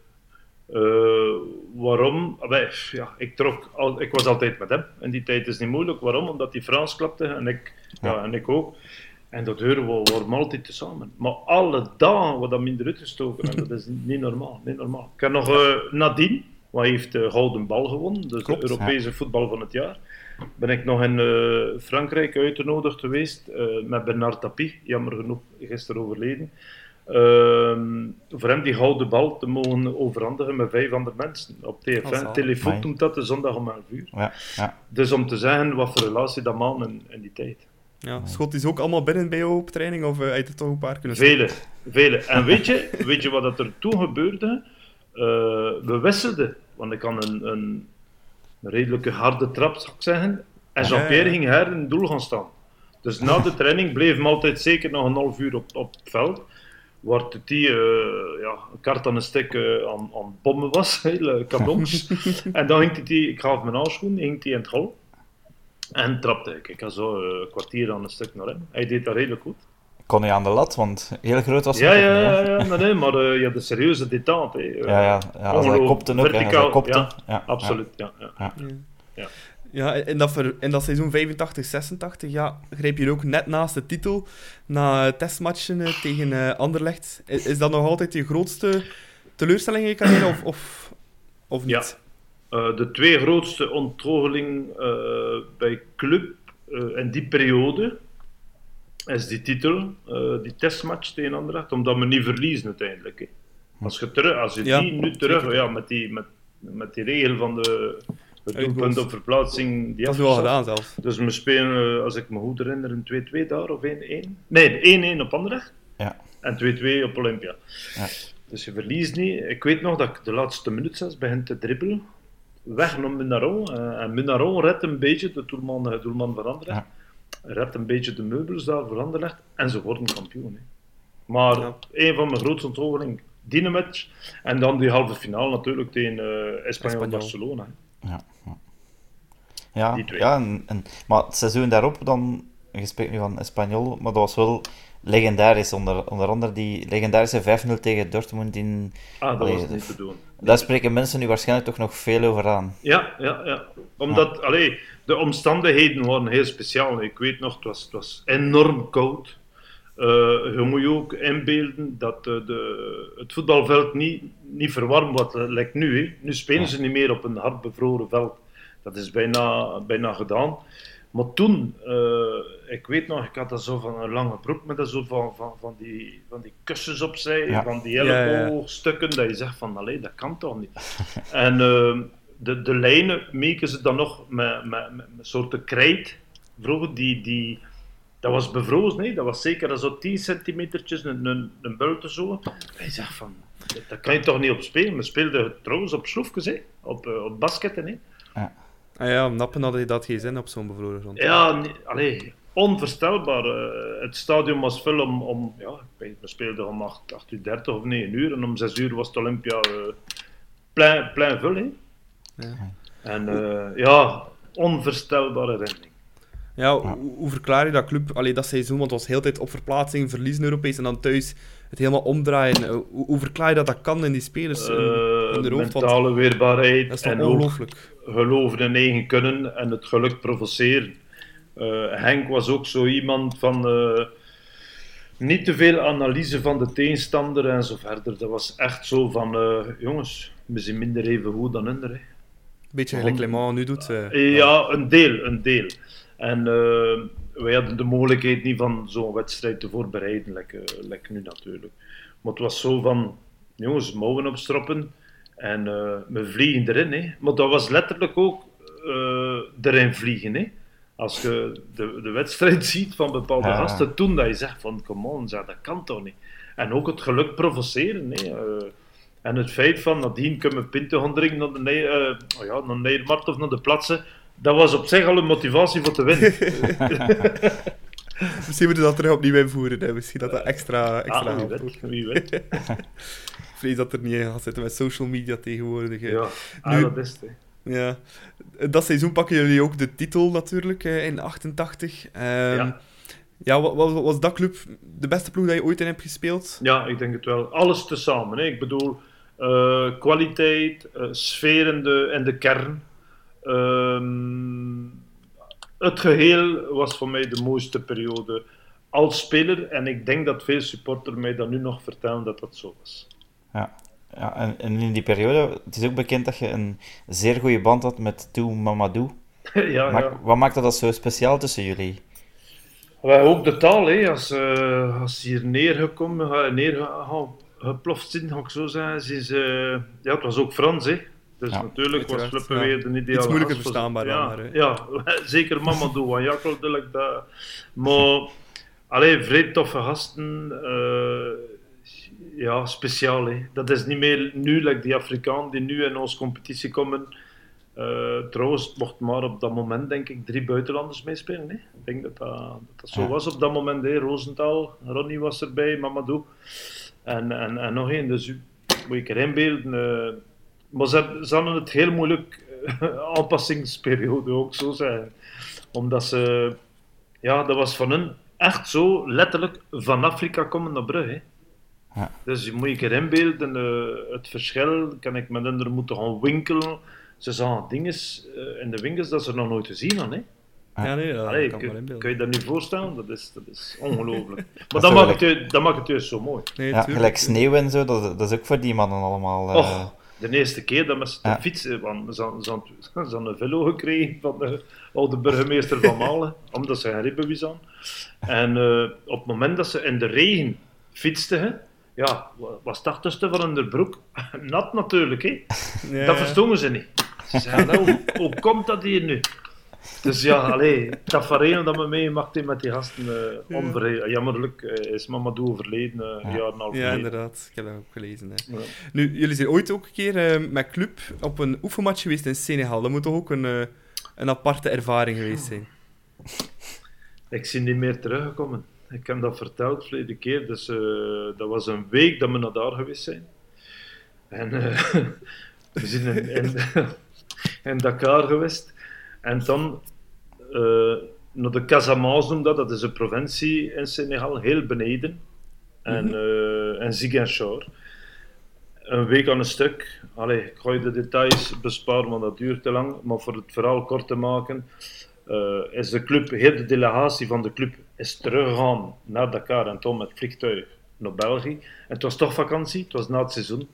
Uh, waarom? ja, ik, trok al, ik was altijd met hem. In die tijd is het niet moeilijk. Waarom? Omdat hij Frans klapte en ik, ja. ja en ik ook. En dat horen we, waren altijd tezamen. Maar alle dagen wordt dat minder uitgestoken. En dat is niet normaal. Niet normaal. Ik heb nog uh, Nadine, wat heeft de gouden bal gewonnen. Dus de Europese voetbal van het jaar. Ben ik nog in uh, Frankrijk uitgenodigd geweest uh, met Bernard Tapie, jammer genoeg gisteren overleden. Ehm, voor hem die gouden bal te mogen overhandigen met vijf andere mensen op TFN. Telefoon noemt dat de zondag om 11 uur. Ja, ja. Dus om te zeggen wat voor relatie dat man in, in die tijd. Ja, schot is ook allemaal binnen bij jou op training of uh, je er toch een paar kunnen Vele, vele. En weet je, weet je wat dat er toen gebeurde? Uh, we wisselden, want ik kan een, een redelijke harde trap, zou ik zeggen. En Jean-Pierre ging her in het doel gaan staan. Dus na de training bleef hem altijd zeker nog een half uur op, op het veld. Waar die uh, ja, een kart aan een stek uh, aan, aan bommen was, hele kanons. en dan ging hij, ik gaf mijn handschoen, ging hij in het hol. En trapte ik. Ik had zo eh, een kwartier aan een stuk naar hem. Hij deed dat redelijk goed. Kon hij aan de lat, want heel groot was hij. Ja, ja, ja, ja, nee, maar uh, ja, de serieuze detente. Ja, ja, ja, als hij kopte ook. Verticaal, kopte, ja, ja, absoluut. Ja, ja. ja. ja. ja. in, dat ver, in dat seizoen 85, 86 ja, greep je ook net naast de titel na testmatchen uh, tegen uh, Anderlecht. Is, is, dat nog altijd je grootste teleurstelling in je carrière of, of, of niet? Uh, de twee grootste ontgoocheling uh, bij club uh, in die periode is die titel, die testmatch tegen Anderlecht, omdat we niet verliezen uiteindelijk. Hè. Als je, terug, als je ja, die nu terug, ja, met, die, met, met die regel van de doelpunt op verplaatsing. Die dat is wel gedaan zelfs. Dus we spelen, als ik me goed herinner, een 2-2 daar of 1-1. Nee, 1-1 op Anderlecht ja. en 2-2 op Olympia. Ja. Dus je verliest niet. Ik weet nog dat ik de laatste minuut zelfs begin te dribbelen weg naar Munaron. Uh, en Munaron redt een beetje, de doelman, de doelman veranderd. Ja. Redt een beetje de meubels daar veranderd en ze worden kampioen. Hè. Maar ja. een van mijn grootste onthoudingen, die match. En dan die halve finale natuurlijk tegen uh, Espanyol. Barcelona. Ja, ja. ja, Die twee. ja en, en- maar het seizoen daarop, dan, je spreekt nu van Espanyol, maar dat was wel legendarisch. Onder, onder andere die legendarische 5-0 tegen Dortmund in... Ah, dat Allee, was niet te doen. Daar spreken mensen nu waarschijnlijk toch nog veel over aan. Ja, ja, ja. Omdat, allee, de omstandigheden waren heel speciaal. Ik weet nog, het was, het was enorm koud. Eh, je moet je ook inbeelden dat eh, de, het voetbalveld niet, niet verwarmd wordt, eh, lijkt nu. Hè. Nu spelen ze niet meer op een hard bevroren veld. Dat is bijna, bijna gedaan. Maar toen, eh, ik weet nog, ik had dat zo van een lange broek met dat zo van, van, van, die, van die kussens opzij, Ja. van die Ja, ja. elleboogstukken, dat je zegt van, allee, dat kan toch niet. En eh, de, de lijnen meken ze dan nog met, met, met, met soorten krijt. Vroeger, die, die, dat was bevrozen, nee? dat was zeker zo 10 centimetertjes, een, een, een bulte zo. En je zegt van, dat, kan je toch niet op spelen? We speelden trouwens op schroefjes, hè? op, eh, op basketten. Hè? Ah ja, nappen had je dat geen zin op zo'n bevroren grond. Ja, nee, allee, onvoorstelbaar. Eh, het stadion was vol om, om ja, we speelden om 8, 8 uur 30 of 9 uur en om 6 uur was het Olympia eh plein, plein vol. Hè? Ja. En eh, ja, onvoorstelbare herinnering. Ja, hoe, hoe verklaar je dat club, allee, dat seizoen, want het was heel tijd op verplaatsing, verliezen Europees en dan thuis het helemaal omdraaien. Hoe, hoe verklaar je dat dat kan in die spelers? Eh, mentale weerbaarheid en ook geloven in eigen kunnen en het geluk provoceren. Eh, Henk was ook zo iemand van eh, niet te veel analyse van de tegenstander en zo verder. Dat was echt zo van, jongens, we zijn minder even goed dan hun. Hè. Beetje gelijk Clement nu doet. Ja, een deel, een deel. En wij hadden de mogelijkheid niet van zo'n wedstrijd te voorbereiden, lekker, lekker nu natuurlijk. Maar het was zo van, jongens, mouwen opstroppen en eh, we vliegen erin. Hè. Maar dat was letterlijk ook eh, erin vliegen. Hè. Als je de, de wedstrijd ziet van bepaalde Ja. gasten toen, dat je zegt van, come on, zeg, dat kan toch niet. En ook het geluk provoceren. Hè. Eh, en het feit van nadien kunnen we pinten gaan drinken naar de, eh, oh ja, naar Nedermarkt of naar de plaatsen, dat was op zich al een motivatie voor te winnen. Misschien moeten we dat terug opnieuw invoeren. Hè. Misschien dat dat extra, extra Ah, wie helpt. weet, wie weet. Vrees dat er niet in gaat zitten met social media tegenwoordig. hè. Ja, ah, Nu- dat is het. Ja. Dat seizoen pakken jullie ook de titel natuurlijk in 88. Ehm, Ja. ja, wa- wa- was dat club de beste ploeg dat je ooit in hebt gespeeld? Ja, ik denk het wel. Alles tezamen. Hè. Ik bedoel, eh, kwaliteit, eh, sfeer in de, in de kern. Ehm, het geheel was voor mij de mooiste periode als speler. En ik denk dat veel supporters mij dat nu nog vertellen dat dat zo was. Ja. Ja, en, en in die periode, het is ook bekend dat je een zeer goede band had met Tou Mamadou. ja, Maak- ja. Wat maakte dat zo speciaal tussen jullie? Maar ook de taal, hè. Als, eh, als ze hier neergekomen, eh, neergeploft zijn, ga ik zo zeggen. Ze is, eh, ja, het was ook Frans, hè. Dus Ja, natuurlijk was Flippen ja. weer de ideale Iets moeilijker verstaanbaar dan, ja, maar, hè. Ja, zeker Mamadou, want like dat. Maar, allee, vrij toffe gasten. eh, ja, speciaal, hè. Dat is niet meer nu, like die Afrikaan die nu in onze competitie komen. Eh, trouwens, mocht maar op dat moment, denk ik, drie buitenlanders meespelen. Hè? Ik denk dat dat, dat, dat zo Ja. was op dat moment. Hè? Rosenthal, Ronnie was erbij, Mamadou en, en, en nog één. Dus moet ik erin beelden. eh, maar ze, ze hadden het heel moeilijk, eh, aanpassingsperiode ook zo zijn. Omdat ze, ja, dat was van hun echt zo letterlijk van Afrika komen naar Brugge. Ja. Dus je moet je erin beelden, eh, het verschil, kan ik met hen er moeten gaan winkelen. Ze zagen dingen eh, in de winkels dat ze nog nooit gezien hadden. Hè? Ja, nee, dat Allee, kan kun, inbeelden. kun je dat nu voorstellen? Dat is, dat is ongelooflijk. Maar dat, maakt het, dat maakt het juist zo mooi. Nee, Ja, gelijk sneeuw en zo, dat, dat is ook voor die mannen allemaal. eh, Och, de eerste keer dat we ze Ja. fietsen, want ze hadden- een velo gekregen van de oude burgemeester van Malen, omdat ze geen ribbewies aan. En eh, op het moment dat ze in de regen fietsten, hè, ja, wa- was het achterste van hun broek nat natuurlijk. Hè. Ja, Dat verstonden ze niet. Ze zeiden, nou, hoe, hoe komt dat hier nu? Dus ja, allee, het tafereel dat we meemaakt met die gasten, onverre- jammerlijk eh, is Mamadou overleden, een Ja. jaar en een half Ja, inderdaad. Ik heb dat ook gelezen. Hè. Ja. Nu, jullie zijn ooit ook een keer met club op een oefenmatch geweest in Senegal. Dat moet toch ook een, een aparte ervaring geweest zijn? Ik zie niet meer teruggekomen. Ik heb dat verteld verleden keer. Dus, eh, dat was een week dat we naar daar geweest zijn. En uh, we zijn in, in, in, Dakar geweest. En dan uh, naar de Casamance dat, dat is een provincie in Senegal, heel beneden. En, mm -hmm. en Ziguinchor. Een week aan een stuk. Allee, ik ga je de details besparen, want dat duurt te lang. Maar voor het verhaal kort te maken, is de club, heel de delegatie van de club is teruggegaan naar Dakar en toen met vliegtuig naar België. En het was toch vakantie, het was na het seizoen.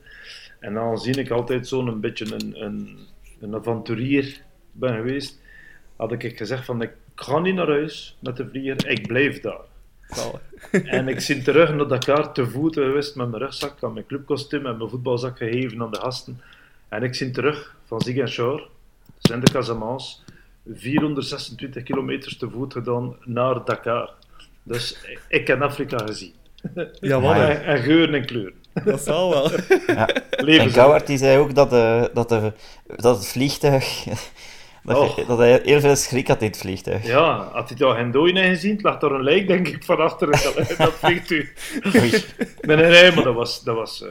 En dan zie ik altijd zo'n beetje een, een, een avonturier ben geweest. Had ik gezegd van, ik ga niet naar huis met de vlieger, ik blijf daar. en ik zit terug naar Dakar te voeten geweest met mijn rugzak, aan mijn clubkostuum en mijn voetbalzak gegeven aan de gasten. En ik zit terug van Ziguinchor, zijn de Casamance, 426 kilometer te voet gedaan naar Dakar. Dus ik heb Afrika gezien. Ja, wat en, en geuren en kleuren. Dat zal wel. Ja. En Gouwart die zei ook dat, de, dat, de, dat het vliegtuig... Dat, Oh. je- dat hij heel veel schrik had in het vliegtuig. Ja, had hij daar in gezien? Het lag daar een lijk, denk ik, van achter het dat vliegtuig. Nee, nee, nee, maar dat was, dat was eh,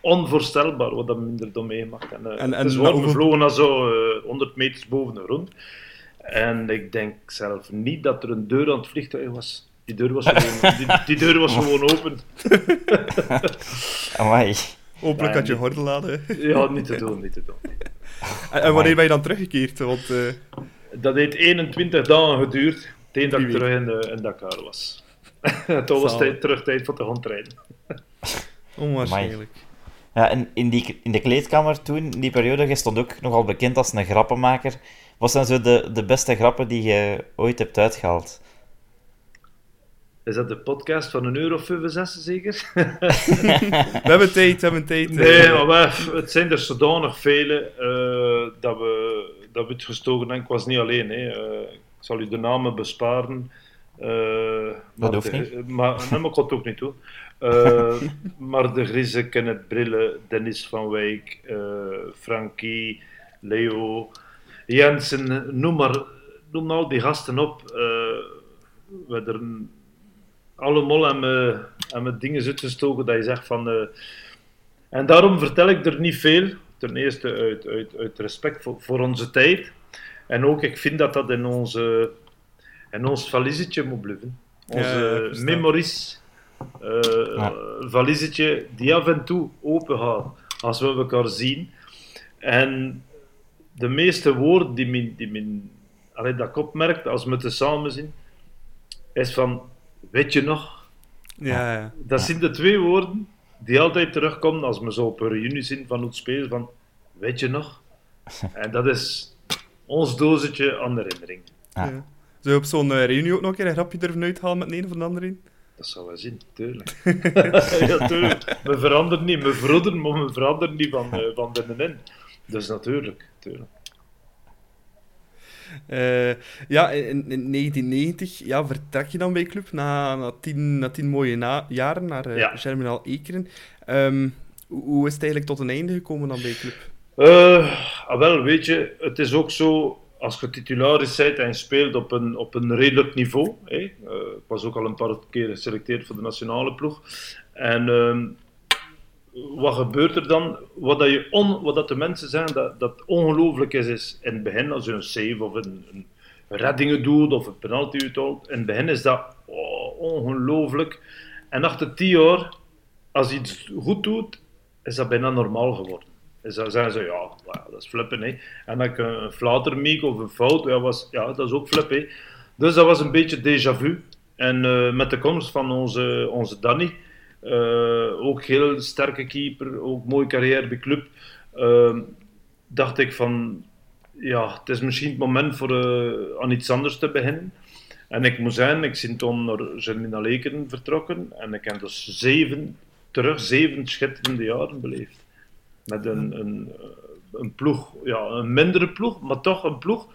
onvoorstelbaar wat dat minder dan meemaakt. En, eh, En- en dus we, vlogen al zo eh, 100 meters boven de grond. En ik denk zelf niet dat er een deur aan het vliegtuig was. Die deur was gewoon, die, die deur was gewoon open. Amai. Hopelijk had je gordel laden. Ja, niet te doen, niet te doen. En, en wanneer ben je dan teruggekeerd? Want eh, Dat heeft 21 dagen geduurd, tegen dat ik terug in, de, in Dakar was. Toen was tijd, terug tijd voor gaan trainen. onwaarschijnlijk. Ja, en in, die, in de kleedkamer toen, in die periode, je stond ook nogal bekend als een grappenmaker. Wat zijn zo de, de beste grappen die je ooit hebt uitgehaald? Is dat de podcast van een euro of 65 zeker? We hebben tijd, we hebben tijd. Nee, maar het zijn er zodanig vele eh, dat, we, dat we het gestoken hebben. Ik was niet alleen. Hè. Eh, ik zal u de namen besparen. Eh, maar hoeft de- niet. Maar, nee, maar ik het ook niet doen. Eh, maar de Grise, Kenneth Brille, Dennis van Wijk, eh, Frankie, Leo, Jensen, noem maar, noem al die gasten op. Eh, we er allemaal aan mijn, aan mijn dingen uitgestoken dat je zegt van... en daarom vertel ik er niet veel. Ten eerste uit, uit, uit respect voor, voor onze tijd. En ook, ik vind dat dat in, onze, in ons valiezetje moet blijven. Onze Ja, memories. Eh Ja. die af en toe open gaat als we elkaar zien. En de meeste woorden die men, die men allee, dat ik als we te samen zijn, is van, weet je nog? Ja, ja. Dat zijn de twee woorden die altijd terugkomen als we zo op een reunie zijn van het spelen van, weet je nog? En dat is ons dozetje aan herinnering. Ja. ja. Zou je op zo'n eh, reunie ook nog een keer een grapje durven uithalen met een of de ander in? Dat zou wel zien, tuurlijk. ja, tuurlijk. We veranderen niet, we veranderen, maar we veranderen niet van, eh, van binnenin. Dus natuurlijk, tuurlijk. Eh, ja, in, in 1990 ja, vertrek je dan bij club na, na, tien, na tien mooie na- jaren naar Ja. Germinal Ekeren. Ehm, hoe, hoe is het eigenlijk tot een einde gekomen dan bij club? Ah, wel, weet je, het is ook zo, als je titularis bent en speelt op een, op een redelijk niveau. Hè. Eh, ik was ook al een paar keer geselecteerd voor de nationale ploeg. En ehm, wat gebeurt er dan? Wat, dat je on, wat dat de mensen zeggen dat, dat ongelooflijk is, is in het begin, als je een save of een, een reddingen doet of een penalty uithaalt, in het begin is dat oh, ongelooflijk. En achter tien jaar, als je iets goed doet, is dat bijna normaal geworden. Dus dan zeggen ze, ja, dat is flippen. Hè. En dan een, flatermeek of een fout, ja, was, ja, dat is ook flippen. Dus dat was een beetje déjà vu. En eh, met de komst van onze, onze Danny, eh, ook heel sterke keeper, ook mooie carrière bij club, eh, dacht ik van, ja, het is misschien het moment voor eh, aan iets anders te beginnen. En ik moet zeggen, ik ben toen naar Germinal Ekeren vertrokken en ik heb dus zeven, terug zeven schitterende jaren beleefd. Met een, een, eh, een ploeg, ja, een mindere ploeg, maar toch een ploeg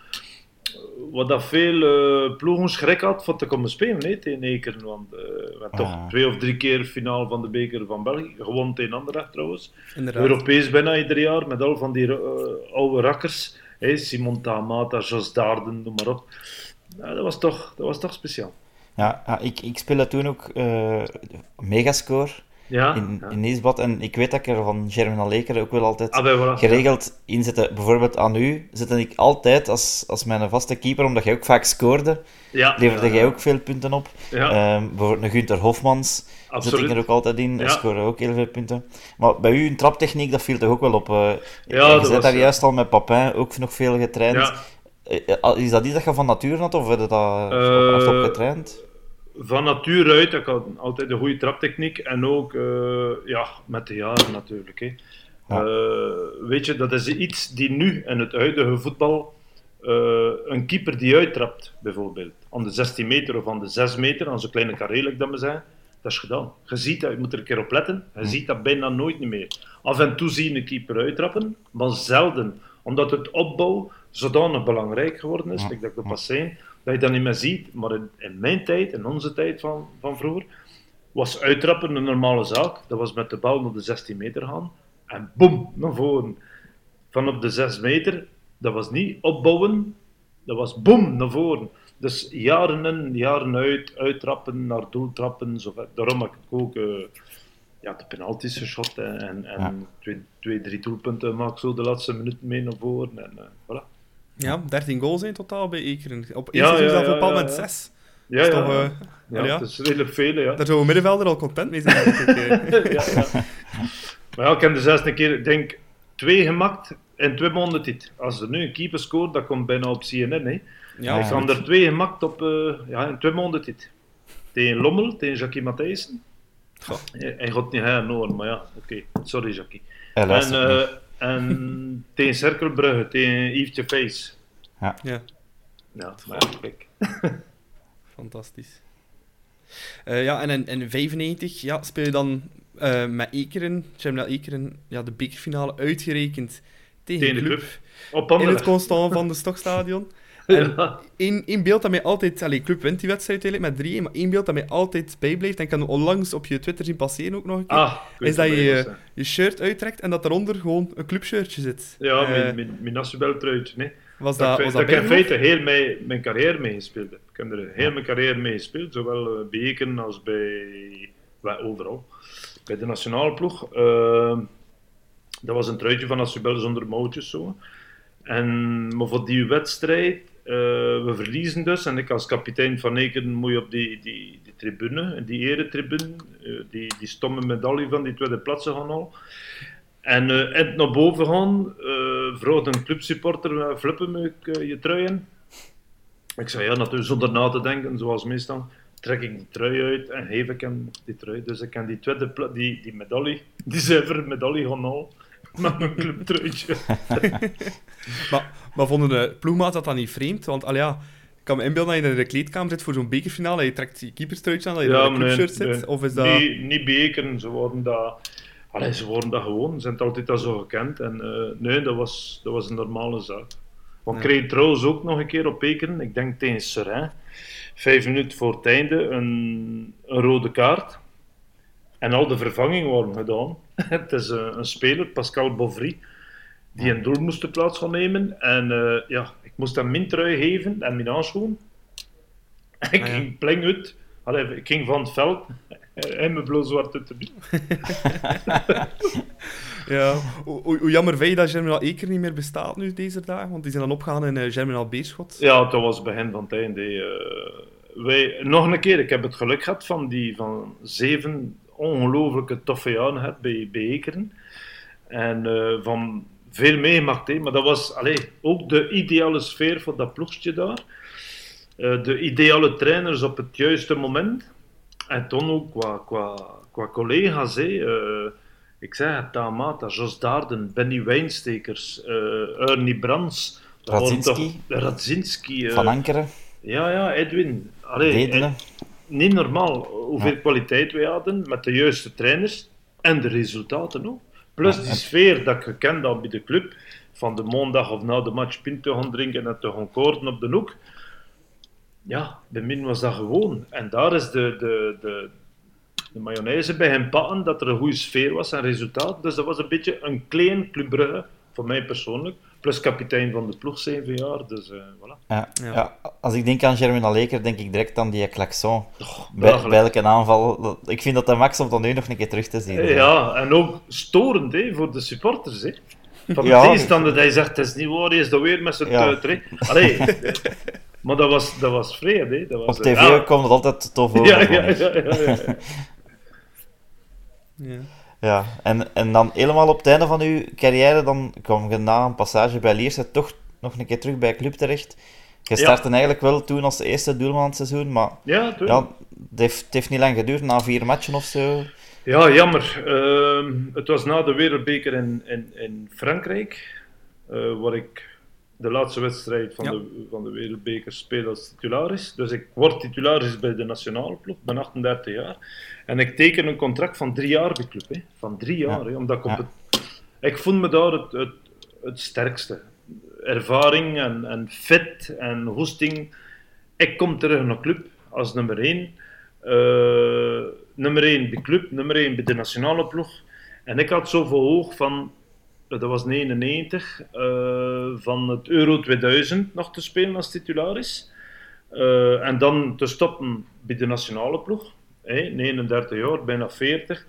eh, wat dat veel eh, ploegen schrik had van te komen spelen hè, tegen Ekeren. Want we hebben toch Ah. twee of drie keer finale van de beker van België, gewonnen tegen Anderlecht trouwens. Inderdaad. Europees bijna ieder jaar, met al van die oude rakkers. hè, Simon Tamata, Jos Darden, noem maar op. Ja, dat, was toch, dat was toch speciaal. Ja, ik, ik speelde toen ook Megascore. Ja, in, ja. in Nieuwsblad. En ik weet dat ik er van Germinal Leker ook wel altijd Ah, voilà. geregeld in zette. Bijvoorbeeld aan u zette ik altijd als, als mijn vaste keeper, omdat jij ook vaak scoorde, Ja, leverde jij ook veel punten op. Ehm, bijvoorbeeld een Gunther Hofmans zet ik absoluut. er ook altijd in, Ja. scoorde ook heel veel punten. Maar bij u een traptechniek, dat viel toch ook wel op. eh Ja, je was, daar juist al met Papin ook nog veel getraind. Eh, eh, Is dat iets dat je van nature had, of heb je dat Eh, echt op getraind? Van nature uit, ik had altijd een goede traptechniek en ook eh, ja, met de jaren natuurlijk. Hè. Ja. Eh, weet je, dat is iets die nu in het huidige voetbal, eh, een keeper die uittrapt bijvoorbeeld, aan de 16 meter of aan de 6 meter, aan zo'n kleine like dat we zeggen, dat is gedaan. Je ziet dat, je moet er een keer op letten, je ziet dat bijna nooit meer. Af en toe zie je een keeper uittrappen, maar zelden, omdat het opbouw zodanig belangrijk geworden is, like dat ik dat pas zei, dat je dat niet meer ziet. Maar in, in mijn tijd, in onze tijd van, van vroeger, was uittrappen een normale zaak. Dat was met de bal naar de 16 meter gaan en boem, naar voren. Van op de 6 meter, dat was niet opbouwen, dat was boem, naar voren. Dus jaren in, jaren uit, uittrappen, naar doel trappen. Zo, ver- daarom heb ik ook eh, ja, de penalties geschot en, en, en Ja. twee, twee, drie doelpunten maak zo de laatste minuut mee naar voren. En, eh, voilà. Ja, 13 goals in totaal bij Ekeren. Op Ja, één seizoen ja, zelf ja, bepaald ja, met ja. 6. Ja, Dat is ja, toch, eh, ja, ja. het is redelijk veel, ja. Daar zou een middenvelder al content mee zijn. eh. ja, ja. Maar ja, ik heb de zesde keer, ik denk, twee gemaakt in twee maanden dit. Als er nu een keeper scoort, dat komt bijna op CNN. Hè. ja, Ja. Ik had er twee gemaakt op, eh, ja, in twee maanden dit. Tegen Lommel, tegen Jackie Matthijssen. Hij gaat niet heen hoor, maar ja, oké. Sorry Jackie. En, eh. En tegen Cerkelbrugge, tegen Yves Face. ja, Ja, maar ja, kijk. fantastisch. Eh, ja, en in, in 95 ja, speel je dan eh, met Ekeren, Germinal Ekeren, ja, de bekerfinale uitgerekend tegen, Tegen de club, club. Op in het. Constant van de Stokstadion. Ja. één, één beeld dat mij altijd... Allee, club wint die wedstrijd eigenlijk met 3-1, maar één beeld dat mij altijd bijblijft, en ik kan onlangs op je Twitter zien passeren ook nog een keer, Ah, is dat je je je, shirt uittrekt en dat eronder gewoon een clubshirtje zit. Ja, Eh, mijn, mijn, mijn. Nee. was Dat, was dat dat ik in feite heel mijn, mijn carrière meegespeeld heb. Ik heb er heel mijn carrière mee gespeeld, zowel eh, bij Eken als bij, bij overal. Bij de nationale ploeg. Ehm, dat was een truitje van Asubel zonder mouwtjes. Zo. En, maar voor die wedstrijd, eh, we verliezen dus. En ik als kapitein van Eken moet je op die, die, die tribune, die eretribune, eh, die, die stomme medaille van die tweede plaatsen gaan halen. En uh, en naar boven gaan, uh, vroeg een clubsupporter, uh, flippen me je trui in? Ik zei ja, natuurlijk zonder na te denken, zoals meestal. Trek ik die trui uit en geef ik hem die trui. Dus ik kan die tweede die, die medaille, die zuivere medaille gaan halen met mijn clubtruitje. Maar, maar vonden de ploegmaat dat dan niet vreemd? Want al ja, ik kan me inbeelden dat je in de kleedkamer zit voor zo'n bekerfinale en je trekt je keeperstruitje aan dat je Ja, in een clubshirt nee, zit? nee. Of is dat... Niet, niet bekeren, ze worden dat... Allee, ze worden dat gewoon, ze zijn het altijd al zo gekend. En eh, nee, dat was, dat was een normale zaak. Want Ja. ik kreeg trouwens ook nog een keer op Ekeren, ik denk tegen Seraing, vijf minuten voor het einde, een, een rode kaart. En al de vervangingen waren gedaan. het is een, een speler, Pascal Bovry, die een doel moest plaats gaan nemen. En eh, ja, ik moest hem mijn trui geven en mijn handschoen. En ik Ah, ja. ging pleng uit. Allee, ik ging van het veld en mijn blauw-zwarte tenue. Ja. Hoe, jammer vind je dat Germinal Eker niet meer bestaat nu deze dagen? Want die zijn dan opgegaan in eh, Germinal Beerschot. Ja, dat was begin van het einde. eh. wij, nog een keer, ik heb het geluk gehad van, die, van zeven ongelooflijke toffe jaren gehad bij, bij Ekeren. En eh, van veel meegemaakt, hè. maar dat was allee, ook de ideale sfeer voor dat ploegje daar. Eh, de ideale trainers op het juiste moment. En toen ook qua, qua, qua collega's. Hè. Eh, ik zei het, Tamata, Jos Daarden, Benny Wijnstekers, Ernie Brands. Radzinski. toch- Radzinski. Van Ankeren, ja, ja, Edwin. Allee. Niet normaal hoeveel Ja. kwaliteit wij hadden met de juiste trainers en de resultaten ook. Plus die sfeer dat ik gekend had bij de club, van de maandag of na de match pint te gaan drinken en te gaan koorden op de hoek. Ja, bij min was dat gewoon. En daar is de, de, de, de mayonaise bij hem patten dat er een goede sfeer was en resultaat. Dus dat was een beetje een klein Club Brugge, voor mij persoonlijk. Plus kapitein van de ploeg zeven jaar. Dus uh, voilà. Ja, Ja. ja. als ik denk aan Germinal Leker, denk ik direct aan die klaxon. bij, bij elke aanval. Ik vind dat de max om dat nu nog een keer terug te zien. Ja, en ook storend hè, voor de supporters. Hè. Van de Ja. tegenstander, dat hij zegt, het is niet waar, hij is dat weer met zijn Ja. tuit. Allee, eh, maar dat was, dat was vreemd. Hè. Dat was, Op eh, tv ja. komt het altijd tof over. Ja, ja, ja, ja. En, en dan helemaal op het einde van uw carrière, dan kwam je na een passage bij Lierse toch nog een keer terug bij club terecht. Je Ja. startte eigenlijk wel toen als de eerste doelman het seizoen, maar Ja, tuurlijk. ja, het, heeft, het heeft niet lang geduurd, na vier matchen of zo. Ja, jammer. Ehm, het was na de Wereldbeker in, in, in Frankrijk, eh, waar ik de laatste wedstrijd van, Ja. de, van de Wereldbeker speel als titularis. Dus ik word titularis bij de nationale ploeg, ben 38 jaar. En ik teken een contract van drie jaar bij de club. Hè. Van drie jaar, Ja. hè, omdat ik op het... Ik vond me daar het, het, het sterkste. Ervaring en, en fit en hoesting. Ik kom terug naar club als nummer 1. nummer 1 bij club, nummer 1 bij de nationale ploeg. En ik had zoveel hoog van, dat was 99, eh, van het Euro 2000 nog te spelen als titularis. Eh, en dan te stoppen bij de nationale ploeg. Hè, 39 jaar, bijna 40.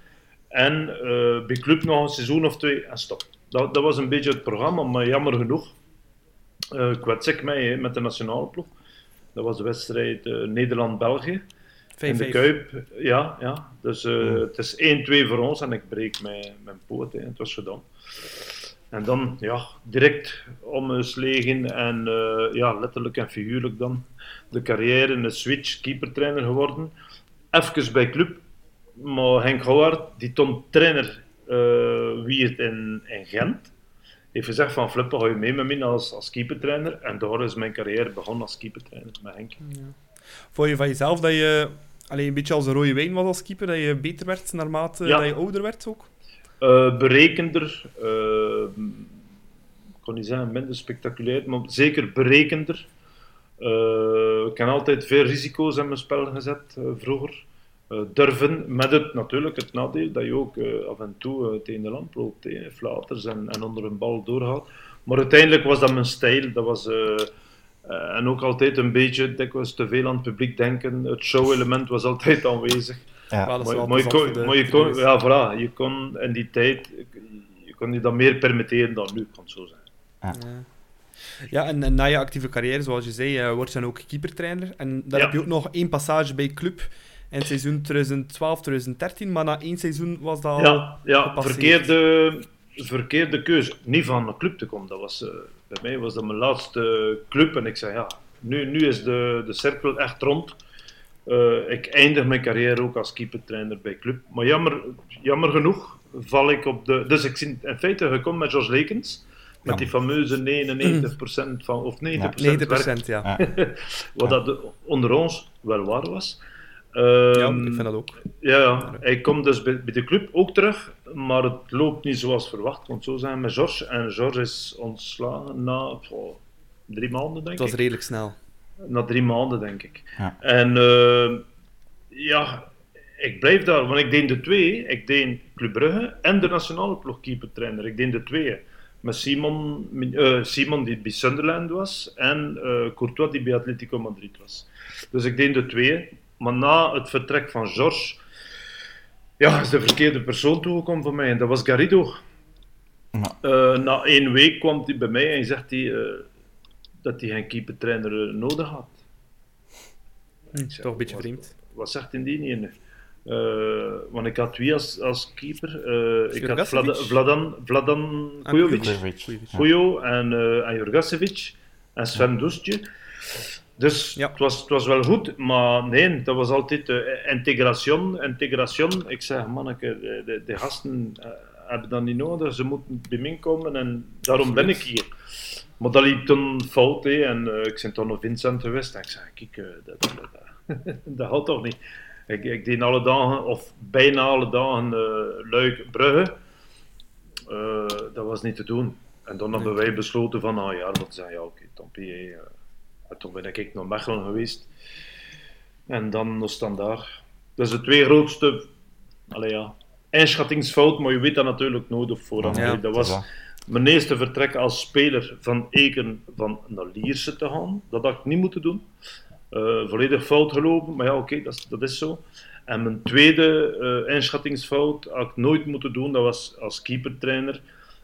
En eh, bij club nog een seizoen of twee en stop. Dat, dat was een beetje het programma, maar jammer genoeg eh kwets ik mij hè, met de nationale ploeg. Dat was de wedstrijd Nederland-België. In de 5-5. Kuip, ja. ja. Dus eh, Hmm. het is 1-2 voor ons en ik breek mijn, mijn poot. Hè. Het was gedaan. En dan, ja, direct omgeslegen en eh, ja, letterlijk en figuurlijk dan de carrière in de switch, keepertrainer geworden. Even bij club, maar Henk Houwaard, die toen trainer eh wie het in, in Gent, heeft gezegd van Flippen, ga je mee met mij als, als keepertrainer? En daar is mijn carrière begonnen als keepertrainer met Henk. Vond je van jezelf dat je alleen een beetje als een rode wijn was als keeper, dat je beter werd naarmate Ja. dat je ouder werd ook? Eh, berekender, eh, ik kon niet zeggen minder spectaculair, maar zeker berekender. Eh, ik heb altijd veel risico's in mijn spel gezet vroeger. Durven, met het natuurlijk het nadeel dat je ook af en toe uh, tegen de lamp loopt, hè, flaters en, en onder een bal doorgaat. Maar uiteindelijk was dat mijn stijl. Dat was, en ook altijd een beetje, dikwijls te veel aan het publiek denken. Het show-element was altijd aanwezig. Ja. Wel, dat is Maar, wel maar je kon, de- maar je de kon, ja, voilà, je kon in die tijd je kon je dat meer permitteren dan nu, kan het zo zijn. Ja. Ja, en, en na je actieve carrière, zoals je zei, eh, word je dan ook keepertrainer. En dan Ja. heb je ook nog één passage bij club in het seizoen 2012-2013, maar na één seizoen was dat al... Ja, ja gepasseerd. verkeerde, verkeerde keuze. Niet van een club te komen. Dat was, eh, bij mij was dat mijn laatste club. En ik zei, ja, nu, nu is de, de cirkel echt rond. Eh, ik eindig mijn carrière ook als keepertrainer bij club. Maar jammer, jammer genoeg val ik op de... Dus ik ben in feite gekomen met Jos Lekens. Met Ja. die fameuze 99% van... Of 90% werk 90%, ja. Wat dat de- onder ons wel waar was. Ja, Ehm, ik vind dat ook. ja, ja, hij komt dus bij, bij de club ook terug, maar het loopt niet zoals verwacht, want zo zijn met George. En George is ontslagen na drie maanden, denk Het was ik. redelijk snel. Na drie maanden, denk ik. Ja. En eh, ja, ik blijf daar, want ik deed de twee. Ik deed Club Brugge en de nationale ploegkeepertrainer. Ik deed de twee. Met Simon, eh, Simon die bij Sunderland was en eh, Courtois die bij Atletico Madrid was. Dus ik deed de twee. Maar na het vertrek van George ja, is de verkeerde persoon toegekomen voor mij. En dat was Garrido. Ja. Eh, na één week kwam hij bij mij en zegt hij dat hij geen keepertrainer eh, nodig had. Hm, zeg, toch een beetje wat- vreemd. Wat zegt in die ene? Eh, want ik had wie als, als keeper? Eh, ik had? Vlada- Vladan, Vladan Ah, Kujovic, Kujovic. Kujovic. Ja. Kujo en, eh en Jurgasevic en Sven Doestje. Dus Ja. het, was, het was wel goed, maar nee, dat was altijd uh, integration, integration. Ik zeg, manneke, de, de, de gasten hebben dat niet nodig, ze moeten bij mij komen en daarom ben ik hier. Maar dat liep toen fout, en eh, ik ben toen naar Vincent geweest en ik zei, kijk, eh, dat, dat, dat, dat gaat toch niet. Ik, ik deed alle dagen, of bijna alle dagen, eh Luik, Brugge. Dat was niet te doen. En dan hebben wij besloten van, nou ja, dat zei ja, oké. En toen ben ik naar Mechelen geweest. En dan nog standaard. Dat is de twee grootste allee, ja, inschattingsfout, maar je weet dat natuurlijk nooit op voorhand. Ja, hè. dat, was. Mijn eerste vertrek als speler van Eken van naar te gaan. Dat had ik niet moeten doen. Uh, volledig fout gelopen, maar ja, oké, dat, dat, is zo. En mijn tweede uh, inschattingsfout had ik nooit moeten doen. Dat was als keepertrainer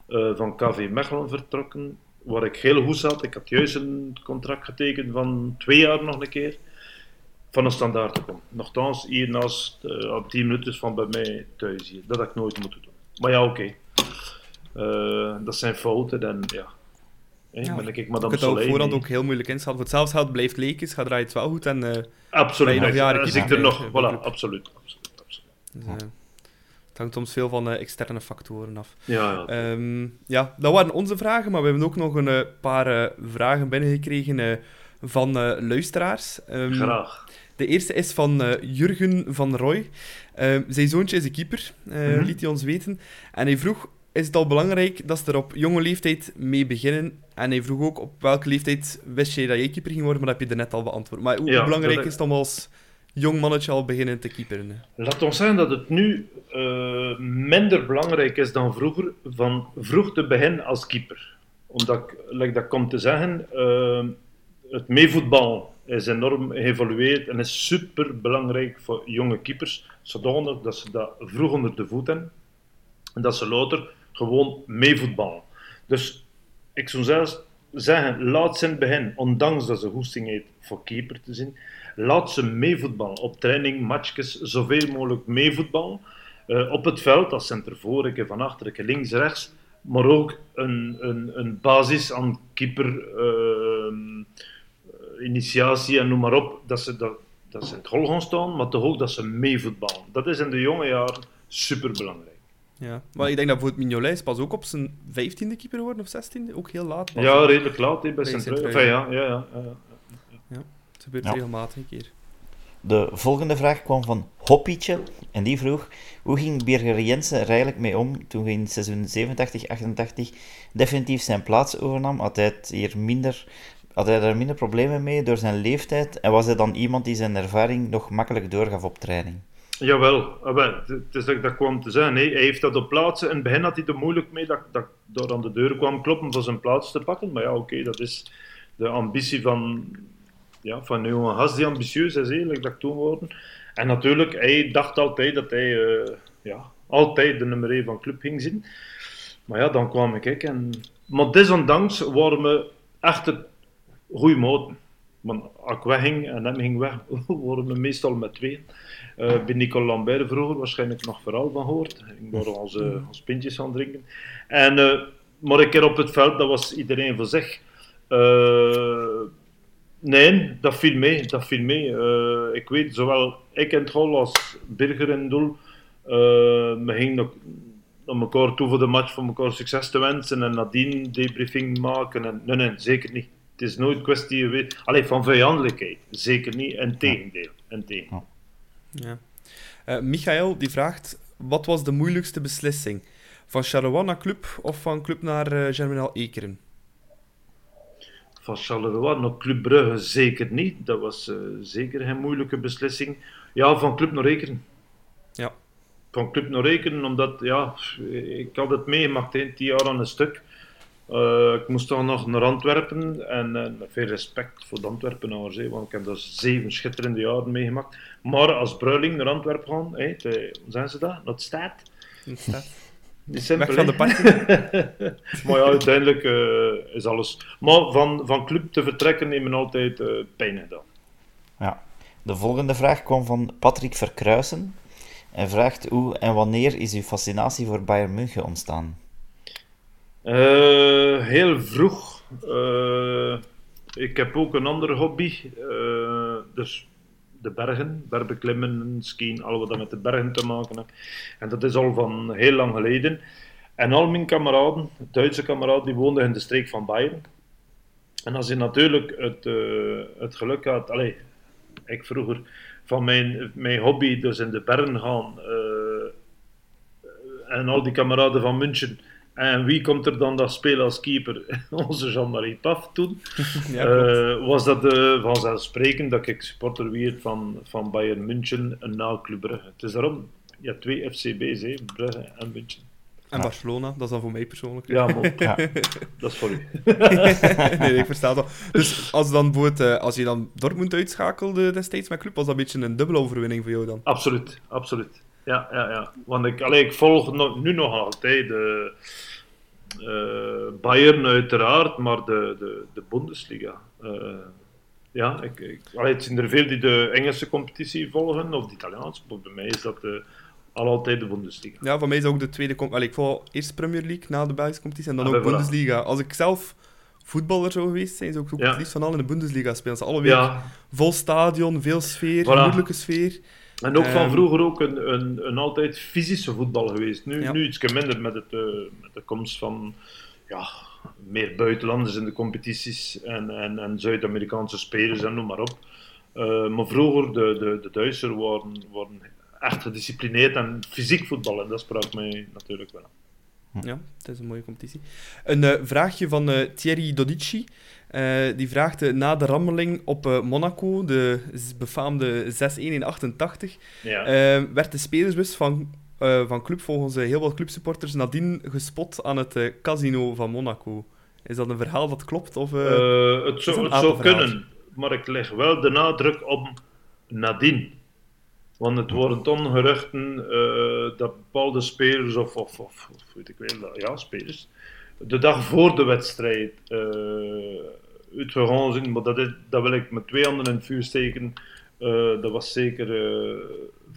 uh, van KV Mechelen vertrokken, waar ik heel goed zat. Ik had juist een contract getekend van twee jaar nog een keer van een standaard te komen. Nochtans, hier naast, op 10 minuten van bij mij thuis hier. Dat had ik nooit moeten doen. Maar ja, oké. Uh, dat zijn fouten en ja. Hey, ja, ben ik maar dan het ook voorhand ook heel moeilijk inschatten. Voor hetzelfde geld blijft Leekjes, gaat draait het wel goed. En, uh, absoluut. Nog jaren ik er nog, voilà, absoluut. absoluut, absoluut. Dus, uh, het hangt soms veel van uh, externe factoren af. Ja, ja. Um, ja, dat waren onze vragen, maar we hebben ook nog een paar vragen binnengekregen van luisteraars. Um, Graag. De eerste is van uh, Jurgen van Roy. Uh, zijn zoontje is een keeper, uh, mm -hmm. liet hij ons weten. En hij vroeg, is het al belangrijk dat ze er op jonge leeftijd mee beginnen? En hij vroeg ook, op welke leeftijd wist je dat je keeper ging worden? Maar dat heb je net al beantwoord. Maar hoe, ja, belangrijk dat... is het om als jong mannetje al beginnen te keeperen? Laat ons zeggen dat het nu uh, minder belangrijk is dan vroeger, van vroeg te beginnen als keeper. Omdat, like dat komt te zeggen, uh, het meevoetbal is enorm geëvolueerd en is super belangrijk voor jonge keepers, zodanig dat ze dat vroeg onder de voet hebben en dat ze later gewoon meevoetballen. Dus ik zou zelfs zeggen, laat ze in het begin, ondanks dat ze goesting heeft voor keeper te zien, laat ze meevoetballen op training, matchjes, zoveel mogelijk meevoetballen. Uh, op het veld, als centervoor, ik van achter, ik links, rechts, maar ook een, een, een basis aan keeper. Uh, initiatie en noem maar op, dat ze, dat, dat ze het hol gaan staan, maar toch ook dat ze meevoetballen. Dat is in de jonge jaren superbelangrijk. Ja, maar ik denk dat bijvoorbeeld Mignolet pas ook op zijn vijftiende keeper geworden, of zestiende, ook heel laat. Pas, ja, redelijk laat he, bij sint ja, ja, ja, ja, ja. ja. Het gebeurt ja. regelmatig een keer. De volgende vraag kwam van Hoppietje en die vroeg hoe ging Birger Jensen er eigenlijk mee om toen hij in seizoen 87-88 definitief zijn plaats overnam? Had hij hier minder had hij daar minder problemen mee door zijn leeftijd? En was hij dan iemand die zijn ervaring nog makkelijk doorgaf op training? Jawel, het is dat ik dat kwam te zeggen. Hij heeft dat op plaatsen. In het begin had hij er moeilijk mee dat, dat door aan de deur kwam kloppen voor zijn plaats te pakken. Maar ja, oké, dat is de ambitie van, ja, van Johan Has, die ambitieus is, eerlijk dat toen worden. En natuurlijk, hij dacht altijd dat hij uh, ja, altijd de nummer 1 van club ging zien. Maar ja, dan kwam ik. En... Maar desondanks waren we echt goede moten. Want als ik wegging en hem ging weg, worden we meestal met twee. Uh, bij Nicole Lambert vroeger waarschijnlijk nog vooral van gehoord. Ik ben onze, onze pintjes aan drinken. En, uh, maar een keer op het veld, dat was iedereen voor zich. Uh, nee, dat viel mee. Dat viel mee. ik weet, zowel ik in het hol als Birger in het doel, we gingen nog naar elkaar toe voor de match, voor elkaar succes te wensen en nadien debriefing maken. En, nee, nee, zeker niet. Het is nooit kwestie Allee, van vijandelijkheid. Zeker niet. En tegendeel. Ja. Uh, Michael die vraagt: wat was de moeilijkste beslissing? Van Charleroi naar Club of van Club naar uh, Germinal Ekeren? Van Charleroi naar Club Brugge zeker niet. Dat was uh, zeker geen moeilijke beslissing. Ja, van Club naar Ekeren. Ja. Van Club naar Ekeren, omdat ja, ik had het meegemaakt, tien jaar aan een stuk. Uh, ik moest dan nog naar Antwerpen en uh, veel respect voor de Antwerpenaars, hè, want ik heb daar zeven schitterende jaren meegemaakt. Maar als Bruiling naar Antwerpen gaan, te, zijn ze dat? Het staat? Weg van de party. maar ja, uiteindelijk uh, is alles. Maar van, van club te vertrekken neemt men altijd pijn gedaan. Ja. De volgende vraag kwam van Patrick Verkruisen. en vraagt hoe en wanneer is uw fascinatie voor Bayern München ontstaan? Uh, heel vroeg. Uh, ik heb ook een andere hobby. Uh, dus de bergen, bergbeklimmen, skiën, alles wat met de bergen te maken heeft. En dat is al van heel lang geleden. En al mijn kameraden, Duitse kameraden, die woonden in de streek van Bayern. En als je natuurlijk het, het geluk had, allez, ik vroeger van mijn, mijn hobby, dus in de bergen gaan, en al die kameraden van München en wie komt er dan dat spelen als keeper? Onze Jean-Marie Paf toen. ja, uh, was dat uh, vanzelfsprekend dat ik supporter werd van, van Bayern München en na Club Brugge. Het is daarom, ja, twee FCB's, hè, Brugge en München. En Barcelona, dat is dan voor mij persoonlijk. Ja, maar Ja. dat is voor u. nee, ik versta dat. Dus als, dan bijvoorbeeld, eh, als je dan Dortmund uitschakelde destijds met club, was dat een beetje een dubbele overwinning voor jou dan? Absoluut, absoluut. Ja, ja, ja. Want ik, allee, ik volg nu nog altijd de eh, Bayern uiteraard, maar de, de, de Bundesliga. Eh, ja, ik, ik, allee, het zijn er veel die de Engelse competitie volgen, of de Italiaanse, bij mij is dat de, al altijd de Bundesliga. Ja, voor mij is ook de tweede... com- Allee, ik volg eerst Premier League, na de Belgische competitie, en dan Ah, ook. Bundesliga. Als ik zelf voetballer zou geweest zijn, zou ik ook Ja. het liefst van al in de Bundesliga spelen. Ze alle week Ja, vol stadion, veel sfeer, Voilà. moeilijke sfeer. En ook van Ehm, vroeger ook een, een, een altijd fysische voetbal geweest. Nu, Ja. nu iets minder met, het, eh, met de komst van ja, meer buitenlanders in de competities en, en, en Zuid-Amerikaanse spelers en noem maar op. Eh, maar vroeger, de, de, de Duitsers waren, waren echt gedisciplineerd en fysiek voetballen. Dat sprak mij natuurlijk wel aan. Ja, het is een mooie competitie. Een eh, vraagje van Thierry Dodici. Eh, die vraagt na de rammeling op eh, Monaco, de befaamde 6-1 in 88, Ja. eh, werd de spelersbus van, van club volgens heel wat clubsupporters nadien gespot aan het casino van Monaco. Is dat een verhaal dat klopt? Of, het zou, het kunnen, maar ik leg wel de nadruk op nadien. Want het worden dan geruchten eh, dat bepaalde spelers, of, of, of, of weet ik wel, ja, spelers, de dag voor de wedstrijd uitgegaan zijn. Maar dat, wil ik met twee handen in het vuur steken. Eh, dat was zeker eh